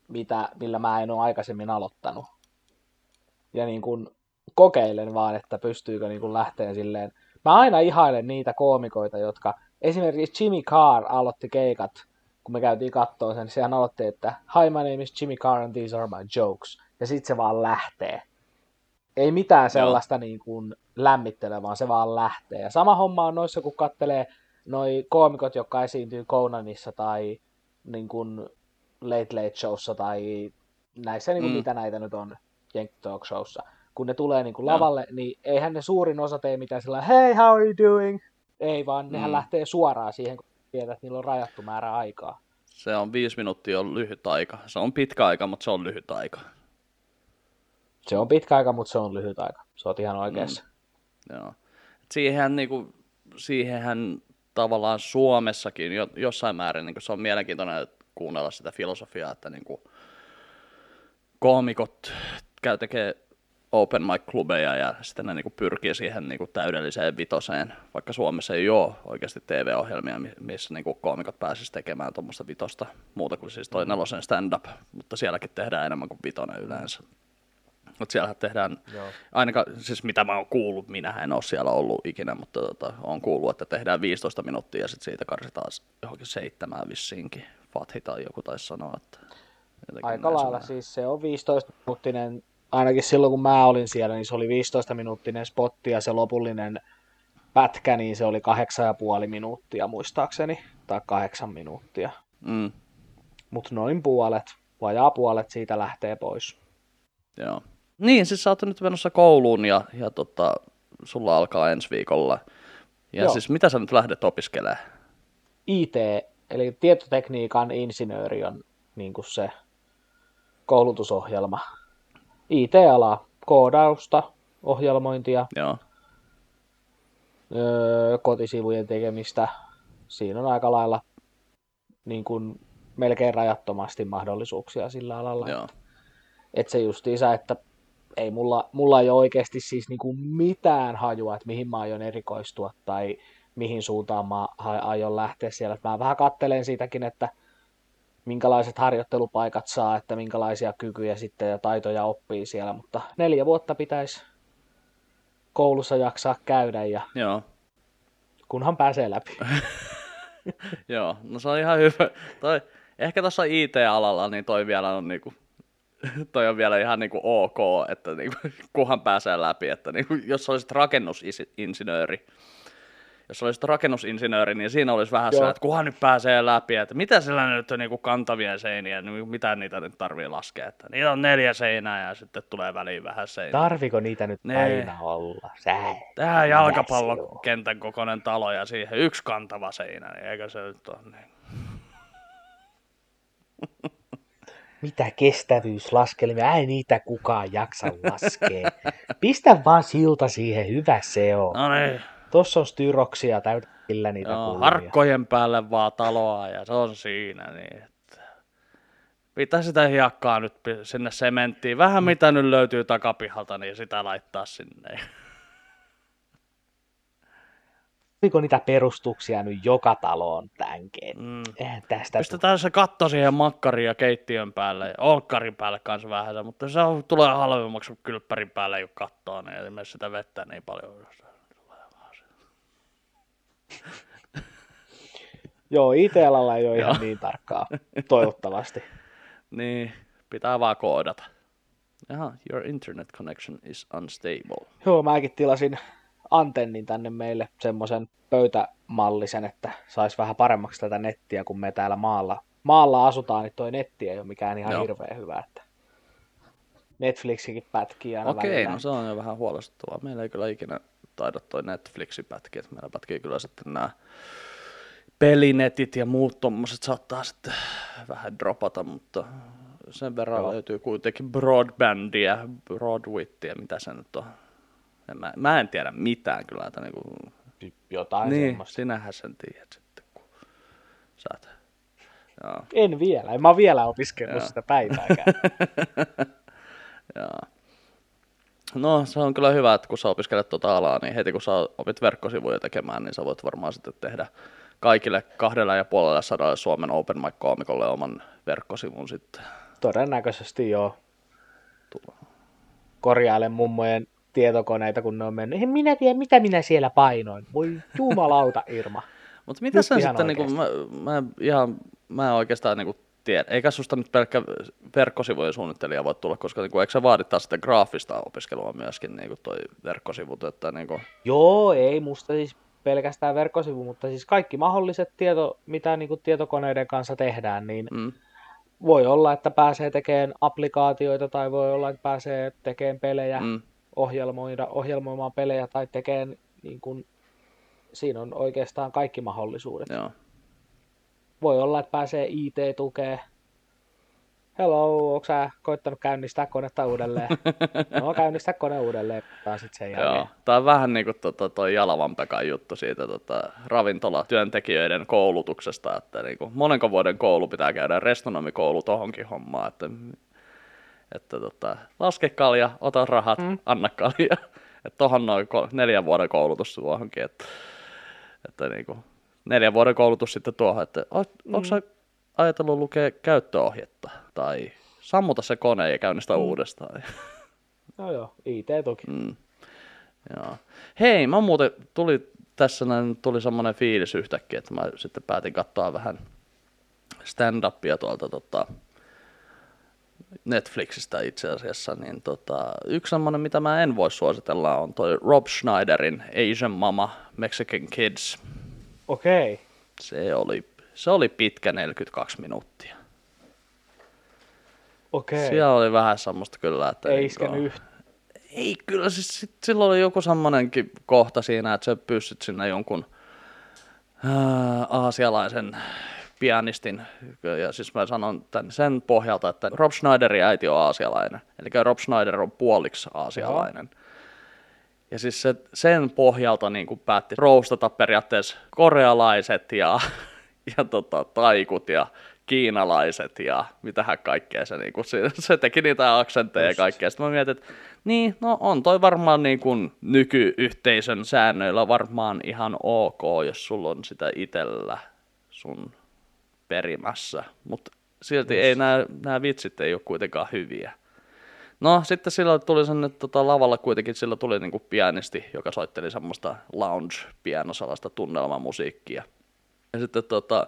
mitä, millä mä en ole aikaisemmin aloittanut. Ja niin kuin kokeilen vaan, että pystyykö niin kuin lähteen silleen. Mä aina ihailen niitä koomikoita, jotka esimerkiksi Jimmy Carr aloitti keikat, kun me käytiin kattoon sen, sehän aloitti, että Hi, my name is Jimmy Carr and these are my jokes. Ja sitten se vaan lähtee. Ei mitään sellaista niin kuin lämmittelevää, vaan se vaan lähtee. Ja sama homma on noissa, kun kattelee noi koomikot, jotka esiintyy Conanissa tai niin kuin Late Late Showssa tai näissä, niin kuin mm. mitä näitä nyt on Jenk Talk Showssa. Kun ne tulee niin kuin lavalle, no. niin eihän ne suurin osa tee mitään sillä hey, how are you doing? Ei, vaan mm. nehän lähtee suoraan siihen, kun tietää, että niillä on rajattu määrä aikaa. Se on viisi minuuttia on lyhyt aika. Se on pitkä aika, mutta se on lyhyt aika. Se on pitkä aika, mutta se on lyhyt aika. Se on ihan oikeassa. Mm. Joo. Siihenhän, niin kuin, siihenhän tavallaan Suomessakin jo, jossain määrin niin se on mielenkiintoinen kuunnella sitä filosofiaa, että niin kuin, koomikot käy tekee open mic-klubeja ja sitten ne niin kuin pyrkii siihen niin kuin täydelliseen vitoseen, vaikka Suomessa ei ole oikeasti TV-ohjelmia, missä niin kuin koomikot pääsisi tekemään tuommoista vitosta, muuta kuin siis toi nelosen stand-up, mutta sielläkin tehdään enemmän kuin vitonen yleensä. Mutta siellä tehdään, Joo. ainakaan, siis mitä mä oon kuullut, minä en ole siellä ollut ikinä, mutta tota, on kuullut, että tehdään 15 minuuttia ja sitten siitä karsitaan johonkin seitsemään vissiinkin. Fathi tai joku taisi sanoa, että... Aika lailla, siis se on 15 minuuttinen, ainakin silloin kun mä olin siellä, niin se oli 15 minuuttinen spotti ja se lopullinen pätkä, niin se oli kahdeksan ja puoli minuuttia muistaakseni, tai kahdeksan minuuttia. Mm. Mutta noin puolet, vajaa puolet siitä lähtee pois. Joo. Niin, siis sä oot nyt menossa kouluun ja, ja tota, sulla alkaa ensi viikolla. Ja Joo. siis mitä sä nyt lähdet opiskelemaan? IT, eli tietotekniikan insinööri on niin kuin se koulutusohjelma. IT-ala, koodausta, ohjelmointia, Joo. Öö, kotisivujen tekemistä. Siinä on aika lailla niin kuin melkein rajattomasti mahdollisuuksia sillä alalla. Joo. Et se justiinsa, että ei mulla, mulla ei ole oikeasti siis niinku mitään hajua, että mihin mä aion erikoistua tai mihin suuntaan mä aion lähteä siellä. Mä vähän kattelen siitäkin, että minkälaiset harjoittelupaikat saa, että minkälaisia kykyjä sitten ja taitoja oppii siellä, mutta neljä vuotta pitäisi koulussa jaksaa käydä ja Joo. kunhan pääsee läpi. <laughs> Joo, no se on ihan hyvä. Toi, ehkä tuossa IT-alalla niin toi vielä on niinku <laughs> toi on vielä ihan niinku ok, että niinku, <laughs> kunhan pääsee läpi, että niinku, jos olisit rakennusinsinööri, jos olisit rakennusinsinööri, niin siinä olisi vähän se, että kunhan nyt pääsee läpi, että mitä sillä nyt on niinku kantavia seiniä, niin mitä niitä nyt tarvii laskea, että niitä on neljä seinää ja sitten tulee väliin vähän seinää. Tarviko niitä nyt ne. aina olla? Sä, Tähän jalkapallokentän kokoinen talo ja siihen yksi kantava seinä, niin eikö se nyt ole niin? <laughs> mitä kestävyyslaskelmia, ei niitä kukaan jaksa laskea. Pistä vaan silta siihen, hyvä se on. No niin. Tuossa on styroksia täytillä niitä Joo, kulmia. harkkojen päälle vaan taloa ja se on siinä. Niin, että pitää sitä hiekkaa nyt sinne sementtiin. Vähän mm. mitä nyt löytyy takapihalta, niin sitä laittaa sinne. Oliko niitä perustuksia nyt joka taloon tämänkin? Mm. tästä Pistetään se katto siihen makkariin ja keittiön päälle ja olkkarin päälle kanssa vähän, mutta se on, tulee halvemmaksi kuin kylppärin päälle, kun kattoo, niin mene sitä vettä niin paljon. Joo, IT-alalla ei ole ihan niin tarkkaa, toivottavasti. <laughs> niin, pitää vaan koodata. Jaha, your internet connection is unstable. Joo, mäkin tilasin antennin tänne meille semmoisen pöytämallisen, että saisi vähän paremmaksi tätä nettiä, kun me täällä maalla maalla asutaan, niin toi netti ei ole mikään ihan Joo. hirveän hyvä. Että Netflixikin pätkii aina Okei, välillä. no se on jo vähän huolestuttavaa. Meillä ei kyllä ikinä taida toi Netflixi pätkiä, että meillä pätkii kyllä sitten nämä pelinetit ja muut tommoset saattaa sitten vähän dropata, mutta sen verran Joo. löytyy kuitenkin broadbandia, broadwittia, mitä se nyt on. En mä, mä en tiedä mitään kyllä, että niinku, Jotain niin, semmoista. sinähän sen tiedät sitten, kun sä oot. Joo. En vielä, en mä ole vielä opiskellut Joo. sitä päivääkään. <laughs> Joo. No se on kyllä hyvä, että kun sä opiskelet tuota alaa, niin heti kun sä opit verkkosivuja tekemään, niin sä voit varmaan sitten tehdä kaikille kahdella ja puolella sadalla Suomen Open Mic koomikolle oman verkkosivun sitten. Todennäköisesti joo. Korjailen mummojen tietokoneita, kun ne on mennyt. En minä tiedä, mitä minä siellä painoin. Voi jumalauta, Irma. <laughs> Mutta mitä ihan sitten, niin mä, mä, ihan, mä oikeastaan niin tiedä, eikä susta nyt pelkkä verkkosivujen suunnittelija voi tulla, koska niin kuin, eikö se vaadi taas sitä graafista opiskelua myöskin niin kuin toi verkkosivut, että niin kuin, Joo, ei musta siis pelkästään verkkosivu, mutta siis kaikki mahdolliset tieto, mitä niin kuin tietokoneiden kanssa tehdään, niin mm, voi olla, että pääsee tekemään applikaatioita tai voi olla, että pääsee tekemään pelejä, mm. Ohjelmoida, ohjelmoimaan pelejä tai tekemään, niin kuin, siinä on oikeastaan kaikki mahdollisuudet. joo. Voi olla, että pääsee IT-tukeen. Hello, onko sä koittanut käynnistää konetta uudelleen? <laughs> no, käynnistää kone uudelleen, tai sitten sen jälkeen. Joo, tämä on vähän niin kuin tota, toi Jalavan Pekan juttu siitä tota, ravintolatyöntekijöiden koulutuksesta, että niin kuin, monenko vuoden koulu pitää käydä restonomikoulu tohonkin hommaan, että, että tota, laske kalja, ota rahat, mm. anna kalja. <laughs> Että tohon noin neljän vuoden koulutus tuohonkin, että, että niin kuin, neljän vuoden koulutus sitten tuohon, että o, mm. onko sä ajatellut lukea käyttöohjetta tai sammuta se kone ja käynnistä mm. uudestaan. <laughs> No joo, IT-tuki. Mm. Joo. Hei, mä muuten tuli tässä näin, tuli semmoinen fiilis yhtäkkiä, että mä sitten päätin katsoa vähän stand-upia tuolta tota, Netflixistä itse asiassa, niin tota, yksi semmoinen, mitä mä en voi suositella, on toi Rob Schneiderin Asian Mama Mexican Kids. Okei. Se oli, se oli pitkä 42 minuuttia. Okei. Siellä oli vähän semmoista kyllä, että... Ei niinku- iskenyt yhtä. Ei, kyllä siis sit, silloin oli joku semmoinenkin kohta siinä, että sä pystyt sinne jonkun ää, aasialaisen pianistin, ja siis mä sanon tämän sen pohjalta, että Rob Schneiderin äiti on aasialainen, eli Rob Schneider on puoliksi aasialainen. Ja siis se, sen pohjalta niin kuin päätti roustata periaatteessa korealaiset ja, <laughs> ja tota, taikut ja kiinalaiset ja mitähän kaikkea se, niin kuin, se, <laughs> teki niitä aksentteja ja kaikkea. Sitten mä mietin, että niin, no on toi varmaan niin kuin nykyyhteisön säännöillä varmaan ihan ok, jos sulla on sitä itellä sun perimässä. Mutta silti ei nämä, nämä vitsit ei ole kuitenkaan hyviä. No sitten sillä tuli sinne tota, lavalla kuitenkin, sillä tuli niinku pianisti, joka soitteli semmoista lounge-piano, sellaista tunnelmamusiikkia. Ja sitten tota,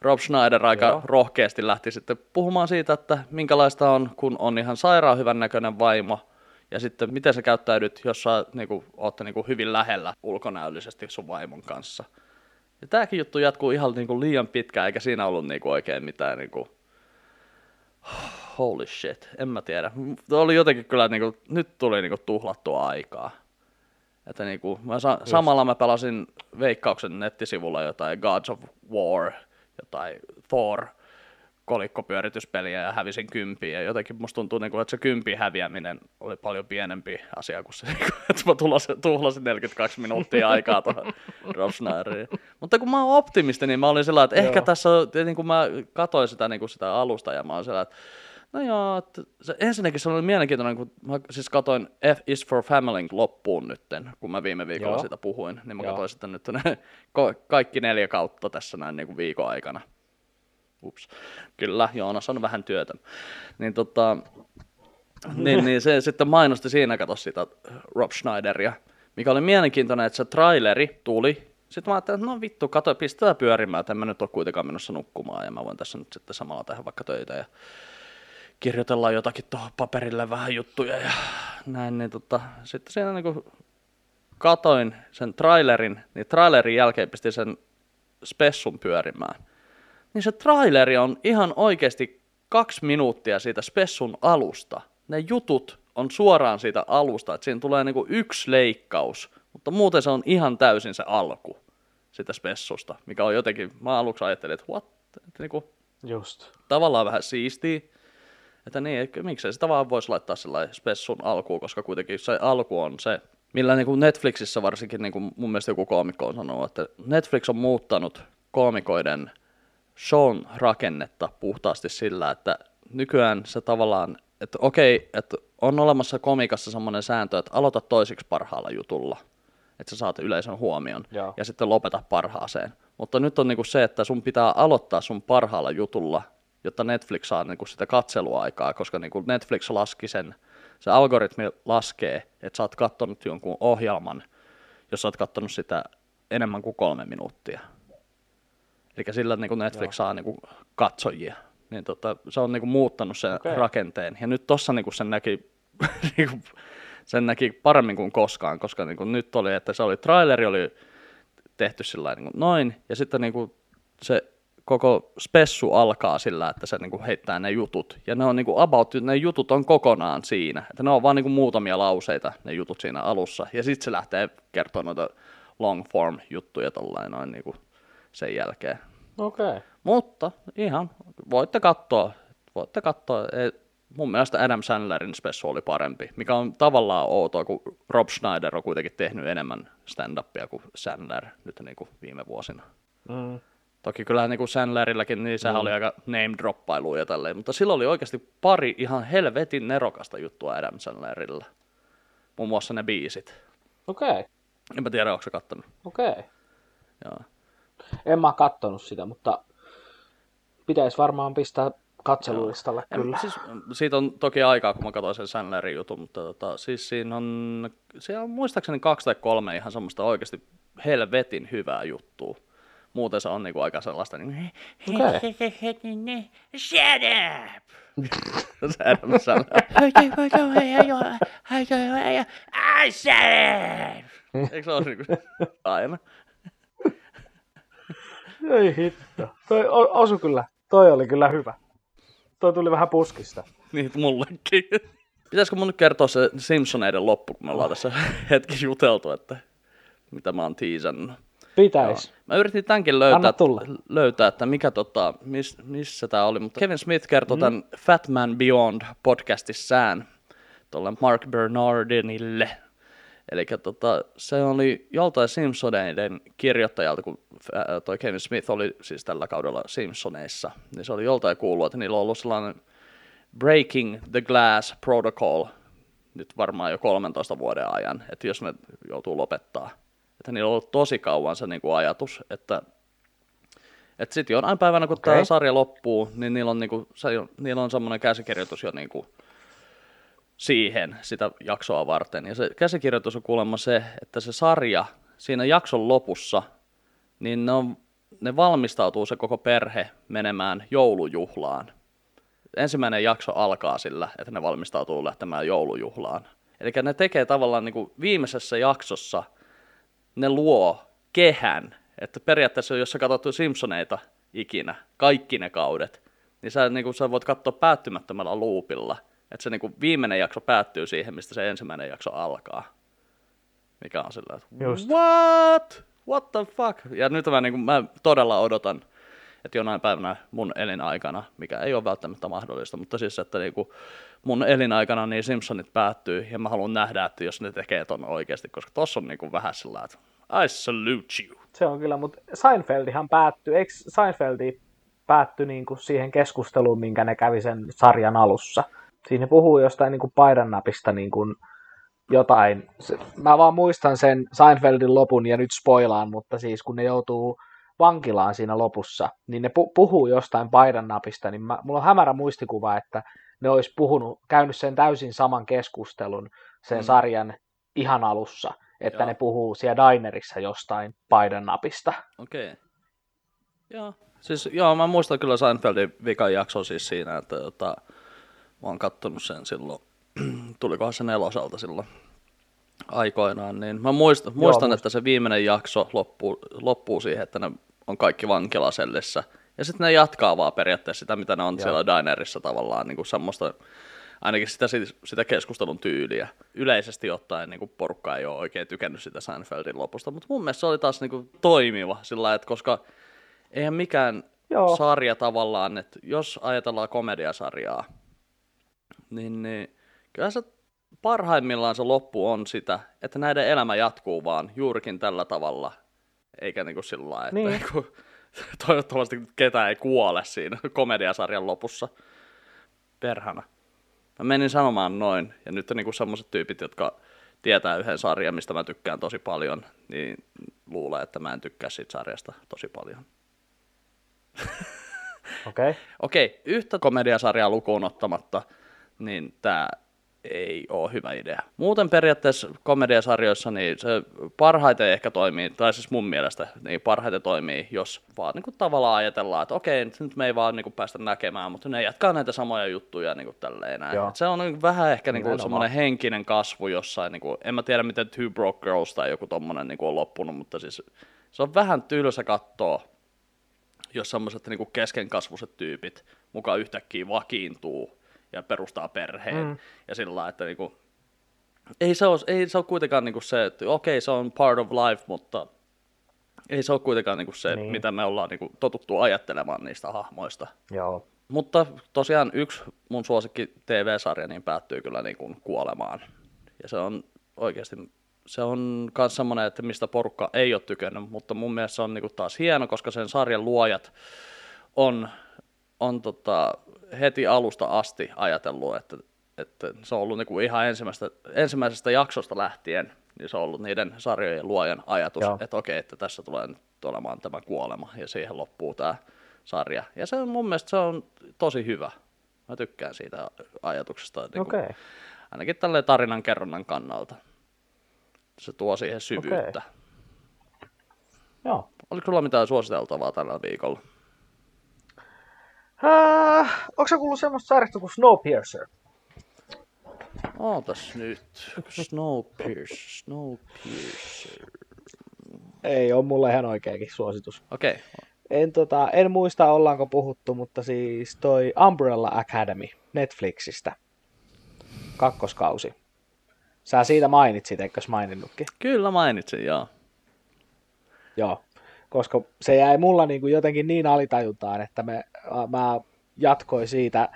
Rob Schneider aika Joo. rohkeasti lähti sitten puhumaan siitä, että minkälaista on, kun on ihan sairaan hyvän näköinen vaimo, ja sitten miten sä käyttäydyt, jos sä niinku, ootte niinku hyvin lähellä ulkonäöllisesti sun vaimon kanssa. Ja tääkin juttu jatkuu ihan niinku liian pitkään, eikä siinä ollut niinku oikein mitään niinku, holy shit, en mä tiedä. Tuo oli jotenkin kyllä, niinku, nyt tuli niinku tuhlattua aikaa. Että niinku, mä sa- samalla mä pelasin Veikkauksen nettisivulla jotain Gods of War, jotain Thor kolikkopyörityspeliä ja hävisin kympiä. Ja jotenkin musta tuntuu, niinku, että se kympi häviäminen oli paljon pienempi asia kuin se, <laughs> niinku, että mä tuhlasin, tuhlasin 42 minuuttia aikaa tuohon <laughs> Rob Schneiderille. Mutta kun mä oon optimisti, niin mä olin sillä että ehkä Joo. tässä, niin kun mä katsoin sitä, niin kuin sitä alusta ja mä olin sillä että No joo, että se, ensinnäkin se oli mielenkiintoinen, kun mä siis katoin F is for Family loppuun nytten, kun mä viime viikolla Joo. siitä puhuin, niin mä Joo. katsoin sitten nyt ne <laughs> kaikki neljä kautta tässä näin niin kuin viikon aikana. Ups. Kyllä, Joonas on vähän työtä. Niin tota, niin, <laughs> niin se sitten mainosti siinä, kato sitä Rob Schneideria, mikä oli mielenkiintoinen, että se traileri tuli. Sitten mä ajattelin, että no vittu, kato, pistää pyörimään, että en mä nyt ole kuitenkaan menossa nukkumaan ja mä voin tässä nyt sitten samalla tehdä vaikka töitä ja kirjoitellaan jotakin tuohon paperille vähän juttuja ja näin, niin tota, sitten siinä niinku katoin sen trailerin, niin trailerin jälkeen pistin sen spessun pyörimään. Niin se traileri on ihan oikeasti kaksi minuuttia siitä spessun alusta. Ne jutut on suoraan siitä alusta, että siinä tulee niinku yksi leikkaus, mutta muuten se on ihan täysin se alku sitä spessusta, mikä on jotenkin, mä aluksi ajattelin, että what, että niinku, Just. tavallaan vähän siistiä, että niin, että miksei sitä vaan voisi laittaa sellainen spessun alkuun, koska kuitenkin se alku on se, millä niin kuin Netflixissä varsinkin niin kuin mun mielestä joku koomikko on sanonut, että Netflix on muuttanut koomikoiden shown rakennetta puhtaasti sillä, että nykyään se tavallaan, että okei, että on olemassa komikassa semmoinen sääntö, että aloita toisiksi parhaalla jutulla, että sä saat yleisön huomion, Joo. ja sitten lopeta parhaaseen. Mutta nyt on niinku se, että sun pitää aloittaa sun parhaalla jutulla, jotta Netflix saa niinku sitä katseluaikaa, koska niinku Netflix laski sen, se algoritmi laskee, että sä oot kattonut jonkun ohjelman, jos sä oot kattonut sitä enemmän kuin kolme minuuttia. Eli sillä niin Netflix Joo. saa niin kuin katsojia. Niin tota, se on niin kuin muuttanut sen okay. rakenteen. Ja nyt tossa niin kuin sen näki <laughs> niin kuin, sen näki paremmin kuin koskaan, koska niin kuin nyt oli, että se oli, traileri oli tehty sillä niin kuin noin, ja sitten niin kuin se koko spessu alkaa sillä, että se niin kuin heittää ne jutut. Ja ne on niin kuin about, ne jutut on kokonaan siinä. Että ne on vaan niin kuin muutamia lauseita, ne jutut siinä alussa. Ja sitten se lähtee kertomaan noita long form juttuja tollain noin niin kuin sen jälkeen. Okei. Okay. Mutta ihan, voitte katsoa, voitte katsoa. Ei, mun mielestä Adam Sandlerin spessu oli parempi, mikä on tavallaan outoa, kun Rob Schneider on kuitenkin tehnyt enemmän stand-upia kuin Sandler nyt niin kuin viime vuosina. Mm. Toki kyllä niin kuin Sandlerilläkin, niin sehän mm. oli aika name droppailuja ja tälleen, mutta sillä oli oikeasti pari ihan helvetin nerokasta juttua Adam Sandlerilla. Muun muassa ne biisit. Okei. Okay. Enpä tiedä, onko se kattonut. Okei. Okay. Joo. En mä kattonut sitä, mutta pitäisi varmaan pistää katselulistalle En- kyllä. Siis, siitä on toki aikaa, kun mä katsoin sen Sandlerin jutun, mutta tota, siis siinä on, siellä on muistaakseni kaksi tai kolme ihan semmoista oikeasti helvetin hyvää juttua. Muuten se on niinku aika sellaista niin Okei. Shut up! <laughs> se Adam Sandler. I shut up! Eikö se ole <laughs> niinku aina? Ei hitto. Toi osu kyllä. Toi oli kyllä hyvä. Toi tuli vähän puskista. Niin, mullekin. Pitäisikö mun nyt kertoa se Simpsoneiden loppu, kun me ollaan tässä hetki juteltu, että mitä mä oon tiisannut. Pitäis. Mä yritin tämänkin löytää, löytää että mikä tota, mis, missä tämä oli, mutta Kevin Smith kertoi mm. tämän Fat Man Beyond podcastissään tuolle Mark Bernardinille. Eli tota, se oli joltain Simpsoneiden kirjoittajalta, kun toi Kevin Smith oli siis tällä kaudella Simpsoneissa, niin se oli joltain kuullut, että niillä on ollut sellainen Breaking the Glass Protocol nyt varmaan jo 13 vuoden ajan, että jos ne joutuu lopettaa. Että niillä on ollut tosi kauan se niin kuin ajatus, että että sitten jonain päivänä, kun okay. tämä sarja loppuu, niin niillä on, niinku, se, niillä on semmoinen käsikirjoitus jo niinku siihen, sitä jaksoa varten. Ja se käsikirjoitus on kuulemma se, että se sarja siinä jakson lopussa, niin ne, on, ne valmistautuu se koko perhe menemään joulujuhlaan. Ensimmäinen jakso alkaa sillä, että ne valmistautuu lähtemään joulujuhlaan. Eli ne tekee tavallaan niin kuin viimeisessä jaksossa, ne luo kehän, että periaatteessa jos sä katsot Simpsoneita ikinä, kaikki ne kaudet, niin sä, niin kuin, sä voit katsoa päättymättömällä loopilla, että se niin kuin, viimeinen jakso päättyy siihen, mistä se ensimmäinen jakso alkaa. Mikä on sillä, että Just. what? What the fuck? Ja nyt mä, niin kuin, mä todella odotan, että jonain päivänä mun elinaikana, mikä ei ole välttämättä mahdollista, mutta siis, että niin kuin mun elinaikana niin Simpsonit päättyy, ja mä haluan nähdä, että jos ne tekee ton oikeasti, koska tossa on niin kuin vähän sillä, että I salute you. Se on kyllä, mutta Seinfeldihan päättyi, eikö Seinfeldi päättyi niin kuin siihen keskusteluun, minkä ne kävi sen sarjan alussa. Siinä puhuu jostain niin kuin paidannapista niin kuin jotain. Se, mä vaan muistan sen Seinfeldin lopun ja nyt spoilaan, mutta siis kun ne joutuu vankilaan siinä lopussa, niin ne pu- puhuu jostain paidannapista, niin mä, mulla on hämärä muistikuva, että ne olisi puhunut, käynyt sen täysin saman keskustelun sen Mm. sarjan ihan alussa, että Joo. ne puhuu siellä dinerissa jostain paidannapista. Okei. Joo. Siis joo, mä muistan kyllä Seinfeldin vikan jakson siis siinä, että tota, mä oon kattonut sen silloin, <clears throat> tulikohan se neloselta silloin aikoinaan, niin mä muistan, muistan muistan. että se viimeinen jakso loppuu, loppuu siihen, että ne on kaikki vankilasellissä, Ja sitten ne jatkaa vaan periaatteessa sitä, mitä ne on Joo. siellä dinerissa tavallaan, niin kuin semmoista, ainakin sitä, sitä keskustelun tyyliä. Yleisesti ottaen niin kuin porukka ei ole oikein tykännyt sitä Seinfeldin lopusta, mutta mun mielestä se oli taas niin kuin toimiva sillä että koska eihän mikään Joo. sarja tavallaan, että jos ajatellaan komediasarjaa, niin, niin kyllä se parhaimmillaan se loppu on sitä, että näiden elämä jatkuu vaan juurikin tällä tavalla, eikä niin kuin sillä lailla, että Niin. niin. kuin, toivottavasti ketään ei kuole siinä komediasarjan lopussa. Perhana. Mä menin sanomaan noin, ja nyt on niinku semmoiset tyypit, jotka tietää yhden sarjan, mistä mä tykkään tosi paljon, niin luulee, että mä en tykkää siitä sarjasta tosi paljon. Okei. Okay. <laughs> Okei, yhtä komediasarjaa lukuun ottamatta, niin tämä ei ole hyvä idea. Muuten periaatteessa komediasarjoissa niin se parhaiten ehkä toimii, tai siis mun mielestä niin parhaiten toimii, jos vaan niin kuin tavallaan ajatellaan, että okei, nyt me ei vaan niin kuin päästä näkemään, mutta ne jatkaa näitä samoja juttuja niin kuin tälleen näin. Joo. Et Se on niin vähän ehkä niin kuin semmoinen henkinen kasvu jossain, niin kuin, en mä tiedä miten Two Broke Girls tai joku tommonen niin kuin on loppunut, mutta siis se on vähän tylsä katsoa, jos semmoiset niinku keskenkasvuiset tyypit mukaan yhtäkkiä vakiintuu ja perustaa perheen. Mm. Ja sillä lailla, että niinku, ei, se ole, ei se ole kuitenkaan niinku se, että okei se on part of life, mutta ei se ole kuitenkaan niinku se, Niin. mitä me ollaan niinku totuttu ajattelemaan niistä hahmoista. Joo. Mutta tosiaan yksi mun suosikki TV-sarja niin päättyy kyllä niin kuin kuolemaan. Ja se on oikeasti, se on myös semmoinen, että mistä porukka ei ole tykännyt, mutta mun mielestä se on niin kuin taas hieno, koska sen sarjan luojat on, on tota, heti alusta asti ajatellut, että, että se on ollut niin kuin ihan ensimmäisestä, ensimmäisestä jaksosta lähtien, niin se on ollut niiden sarjojen luojan ajatus, Joo. että okei, että tässä tulee nyt olemaan tämä kuolema ja siihen loppuu tämä sarja. Ja se on mun mielestä se on tosi hyvä. Mä tykkään siitä ajatuksesta, niin kuin, ainakin tälleen tarinan kerronnan kannalta. Se tuo siihen syvyyttä. Joo. Oliko sulla mitään suositeltavaa tällä viikolla? Äh, onko sä kuullut semmoista sarjasta kuin Snowpiercer? Ootas nyt. Snowpiercer, Snowpiercer. Ei, on mulle ihan oikeakin suositus. Okei, okay. En, tota, en muista ollaanko puhuttu, mutta siis toi Umbrella Academy Netflixistä. Kakkoskausi. Sä siitä mainitsit, eikös maininnutkin? kyllä mainitsin, joo. Joo, koska se jäi mulla niin kuin jotenkin niin alitajuntaan, että me, mä jatkoin siitä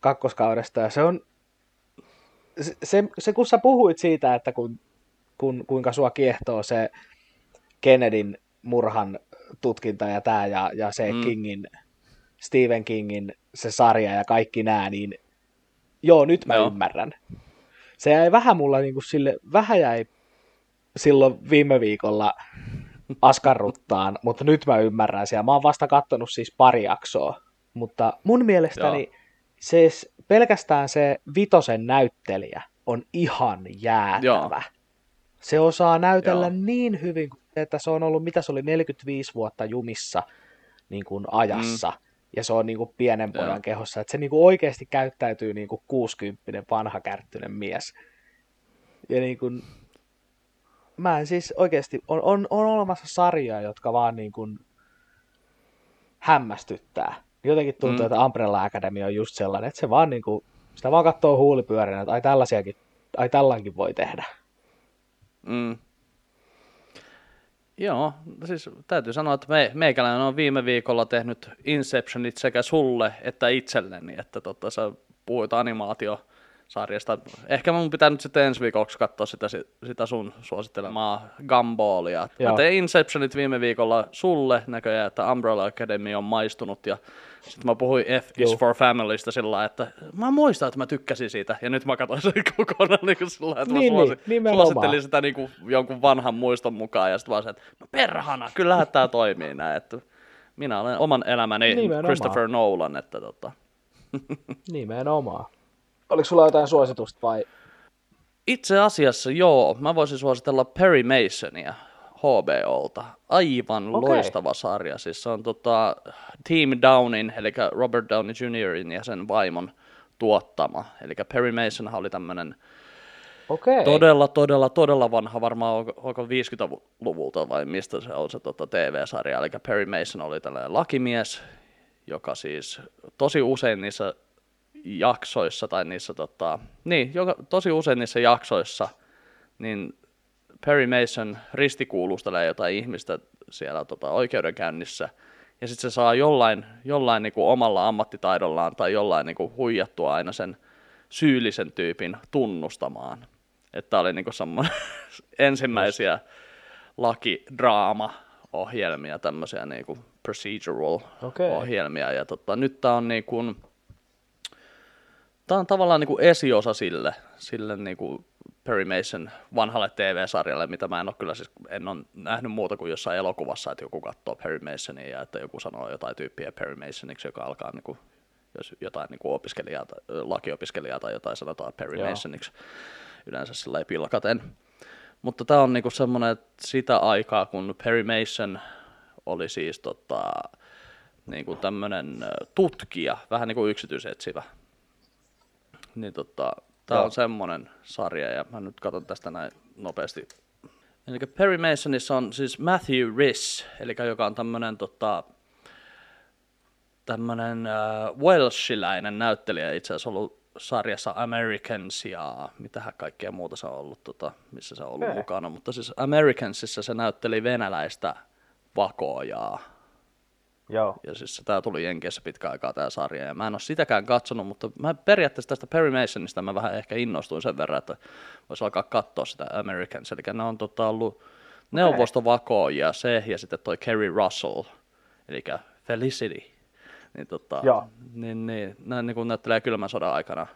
kakkoskaudesta ja se on, se, se, se kun sä puhuit siitä, että kun, kun, kuinka sua kiehtoo se Kennedyn murhan tutkinta ja tää ja, ja se mm. Kingin, Stephen Kingin se sarja ja kaikki nää, niin joo, nyt mä. Joo. ymmärrän. Se jäi vähän mulla niin kuin sille, vähän jäi silloin viime viikolla askarruttaan, mutta nyt mä ymmärrän sen. Mä oon vasta kattonut siis pari jaksoa, mutta mun mielestäni Joo. se, pelkästään se vitosen näyttelijä on ihan jäätävä. Joo. Se osaa näytellä Joo. niin hyvin, että se on ollut, mitä se oli, 45 vuotta jumissa niin kuin ajassa. Mm. Ja se on niin kuin pienen pojan Joo. kehossa. Että se niin kuin oikeasti käyttäytyy niin kuin 60 vanha kärttyinen mies. Ja niin kuin, mä en siis oikeasti, on, on, on olemassa sarjoja, jotka vaan niin kuin hämmästyttää. Jotenkin tuntuu, mm. Että Umbrella Academy on just sellainen, että se vaan niin kuin, sitä vaan katsoo huulipyörinä, että ai tällaisiakin, ai tälläkin voi tehdä. Mm. Joo, siis täytyy sanoa, että me, meikäläinen on viime viikolla tehnyt Inceptionit sekä sulle että itselleni, että tota, sä puhuit animaatiosarjasta. Ehkä mun pitää nyt sitten ensi viikoksi katsoa sitä, sitä sun suosittelemaa Gumballia. Joo. Mä tein Inceptionit viime viikolla sulle näköjään, että Umbrella Academy on maistunut ja sitten mä puhuin F is Joo. for Familystä sillä että mä muistan, että mä tykkäsin siitä ja nyt mä katsoin sen <laughs> kokonaan niin kuin sillä että Niin, mä niin, suosi, nimenomaan. suosittelin sitä niin kuin jonkun vanhan muiston mukaan ja sitten vaan se, että no perhana, kyllähän tämä toimii näin, että minä olen oman elämäni Nimenomaan. Christopher Nolan, että tota. <laughs> Nimenomaan. Oliko sulla jotain suositusta vai? Itse asiassa joo, mä voisin suositella Perry Masonia HBOlta. Aivan okay. loistava sarja. Siis se on tota, Team Downin, eli Robert Downey Jr.in ja sen vaimon tuottama. Eli Perry Masonhan oli tämmöinen Okei. todella, todella, todella vanha, varmaan onko 50-luvulta vai mistä se on se tota, TV-sarja. Eli Perry Mason oli tällainen lakimies, joka siis tosi usein niissä jaksoissa tai niissä tota, niin, joka, tosi usein niissä jaksoissa, niin Perry Mason ristikuulustelee jotain ihmistä siellä tota, oikeudenkäynnissä, ja sitten se saa jollain, jollain niin kuin omalla ammattitaidollaan tai jollain niin kuin huijattua aina sen syyllisen tyypin tunnustamaan. Että oli niin kuin semmoinen <laughs> ensimmäisiä lakidraama-ohjelmia, tämmöisiä niin kuin procedural-ohjelmia. Ja tota, nyt tämä on niin kuin, tää on tavallaan niin kuin esiosa sille, sille niin kuin Perry Mason vanhalle TV-sarjalle, mitä mä en ole kyllä siis, en ole nähnyt muuta kuin jossain elokuvassa, että joku katsoo Perry Masonia ja että joku sanoo jotain tyyppiä Perry Masoniksi, joka alkaa niin kuin, jos jotain niin kuin opiskelijaa, tai, lakiopiskelijaa tai jotain sanotaan Perry Joo. Masoniksi yleensä sillä pilkaten. Mutta tämä on niinku semmoinen, että sitä aikaa, kun Perry Mason oli siis tota, niinku tämmöinen tutkija, vähän niin kuin yksityisetsivä, niin tota, tämä Joo. on semmoinen sarja, ja mä nyt katson tästä näin nopeasti. Eli Perry Masonissa on siis Matthew Riss, eli joka on tämmöinen tota, tämmöinen äh, Welshiläinen näyttelijä itse asiassa ollut sarjassa Americans ja mitähän kaikkea muuta se on ollut, tota, missä se on ollut Okei. mukana. Mutta siis Americansissa se näytteli venäläistä vakoojaa. Joo. Ja siis tämä tuli Jenkeissä pitkä aikaa tämä sarja, ja mä en ole sitäkään katsonut, mutta mä periaatteessa tästä Perry Masonista mä vähän ehkä innostuin sen verran, että voisi alkaa katsoa sitä Americans. Eli ne on tota, ollut neuvostovakoojia, se ja sitten toi Kerry Russell, eli Felicity. Niin, tota, Joo. niin, niin, nämä niin näyttelee kylmän sodan aikana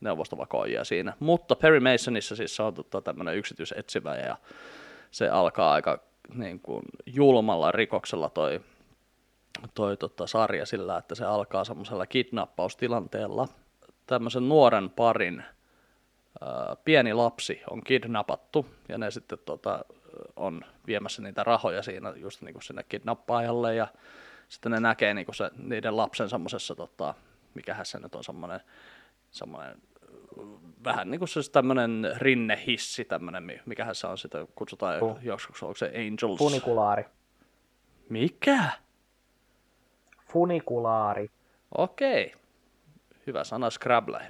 neuvostovakoojia siinä. Mutta Perry Masonissa siis on tota, tämmöinen yksityisetsivä ja se alkaa aika niin kuin, julmalla rikoksella toi toi tota, sarja sillä, että se alkaa semmoisella kidnappaustilanteella. Tämmöisen nuoren parin ää, pieni lapsi on kidnappattu ja ne sitten tota, on viemässä niitä rahoja siinä just niin kuin sinne kidnappaajalle ja sitten ne näkee niin kuin se, niiden lapsen semmoisessa, tota, mikähän se nyt on semmoinen, semmoinen vähän niin kuin se tämmöinen rinnehissi, tämmöinen, mi- mikähän se on sitä, kutsutaan Fu- joskus, onko se Angels? Funikulaari. Mikä? Funikulaari. Okei. Hyvä sana Scrabble.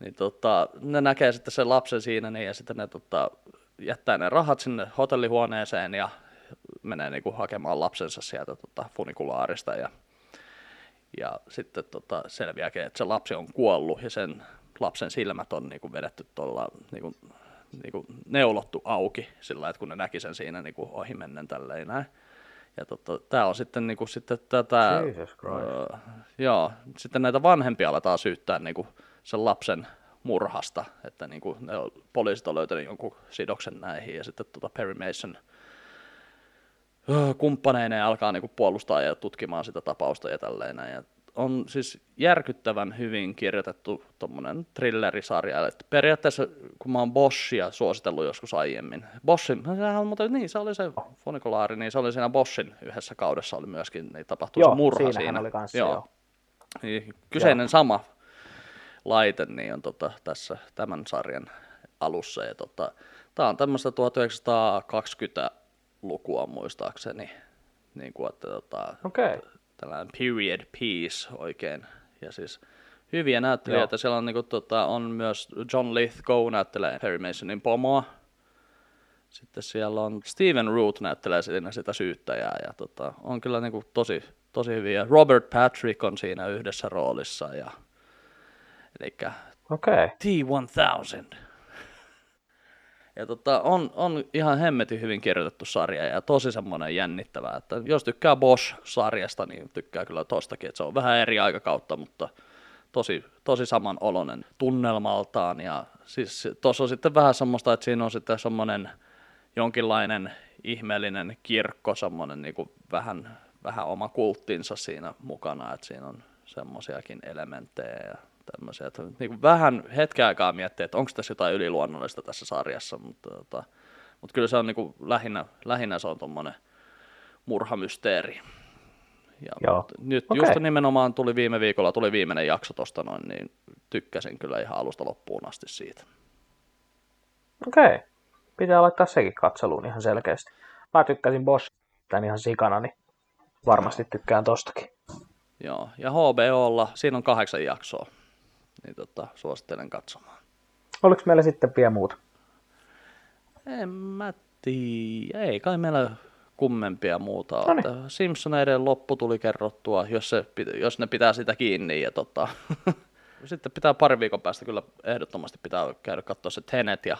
Niin tota, ne näkee sitten sen lapsen siinä niin, ja sitten ne tota, jättää ne rahat sinne hotellihuoneeseen ja menee niinku hakemaan lapsensa sieltä tota, funikulaarista ja, ja sitten tota, selviääkin, että se lapsi on kuollut ja sen lapsen silmät on niinku vedetty tuolla niinku, niinku neulottu auki sillä että kun ne näki sen siinä niinku ohi mennen tälleen näin. Ja tota, tämä on sitten, niinku, sitten tätä, Jesus Christ. Öö, joo, sitten näitä vanhempia aletaan syyttää niinku sen lapsen murhasta, että niinku, ne on, poliisit on löytänyt jonkun sidoksen näihin ja sitten tota Perry Mason kumppaneineen alkaa niinku puolustaa ja tutkimaan sitä tapausta ja tälleen näin. Ja on siis järkyttävän hyvin kirjoitettu tuommoinen thrillerisarja. Että periaatteessa, kun mä oon Boschia suositellut joskus aiemmin, Boschin, sehän on muuten, niin se oli se funikulaari, niin se oli siinä Boschin yhdessä kaudessa oli myöskin, niin tapahtui Joo, se murha siinä. oli kanssa, joo. Niin, kyseinen sama laite niin on tota, tässä tämän sarjan alussa. Ja tota, tämä on tämmöistä 1920-lukua muistaakseni, niin kuin, että tota, Okei. Tällainen period piece oikein. Ja siis hyviä näyttelijöitä. Joo. Siellä on, niin kuin, tota, on myös John Lithgow näyttelee Perry Masonin pomoa. Sitten siellä on Steven Root näyttelee siinä sitä syyttäjää. Ja tota, on kyllä niin kuin, tosi, tosi hyviä. Robert Patrick on siinä yhdessä roolissa. Ja, eli Okei. T-1000. Ja tota, on, on ihan hemmetin hyvin kirjoitettu sarja ja tosi semmoinen jännittävä, että jos tykkää Bosch-sarjasta, niin tykkää kyllä tostakin, että se on vähän eri aikakautta, mutta tosi, tosi saman oloinen tunnelmaltaan. Ja siis tuossa on sitten vähän semmoista, että siinä on sitten semmoinen jonkinlainen ihmeellinen kirkko, semmoinen niin kuin vähän, vähän oma kulttinsa siinä mukana, että siinä on semmoisiakin elementtejä ja tämmöisiä, että niin kuin vähän hetken aikaa miettiä, että onko tässä jotain yliluonnollista tässä sarjassa, mutta, tota, mutta kyllä se on niin kuin lähinnä, lähinnä se on tuommoinen murhamysteeri. Ja Joo. nyt Okei. just nimenomaan tuli viime viikolla, tuli viimeinen jakso tosta noin, niin tykkäsin kyllä ihan alusta loppuun asti siitä. Okei. Pitää laittaa sekin katseluun ihan selkeästi. Mä tykkäsin Bosch tän ihan sikana, niin varmasti tykkään tostakin. Joo, ja HBOlla, siinä on kahdeksan jaksoa, niin tota, suosittelen katsomaan. Oliko meillä sitten vielä muuta? En mä tiedä, ei kai meillä kummempia muuta ole. Noniin. Simpsoneiden loppu tuli kerrottua, jos, se, jos ne pitää sitä kiinni. Ja tota, <laughs> sitten pitää pari viikon päästä kyllä ehdottomasti pitää käydä katsoa se Tenet ja,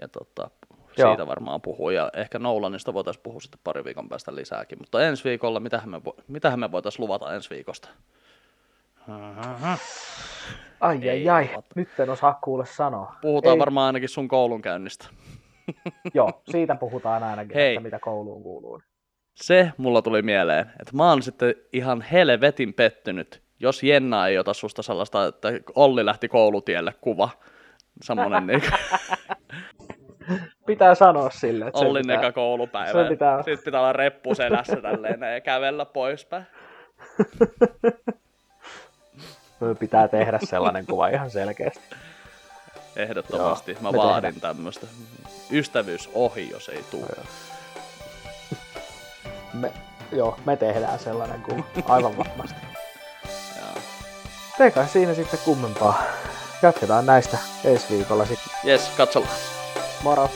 ja tota, Joo. siitä varmaan puhua. Ja ehkä Nolanista voitaisiin puhua sitten pari viikon päästä lisääkin. Mutta ensi viikolla, mitähän me, mitähän me voitaisiin luvata ensi viikosta? Ai ai ai, nyt en osaa kuule sanoa. Puhutaan Ei, varmaan ainakin sun koulunkäynnistä. <laughs> Joo, siitä puhutaan ainakin, Hei. että mitä kouluun kuuluu. Se mulla tuli mieleen, että mä oon sitten ihan helvetin pettynyt, jos Jenna ei ota susta sellaista, että Olli lähti koulutielle kuva. Semmonen niin <laughs> Pitää sanoa sille, että Ollin pitää... eka koulupäivä. se pitää- Sitten pitää olla reppu selässä tälleen ja kävellä poispäin. <laughs> pitää tehdä sellainen kuva ihan selkeästi. Ehdottomasti. Joo, mä vaadin tämmöistä. Ystävyys ohi, jos ei tule. Me, joo, me tehdään sellainen kuva, aivan varmasti. Joo. Ei kai siinä sitten kummempaa. Jatketaan näistä ensi viikolla sitten. Jes, katsellaan. Moro!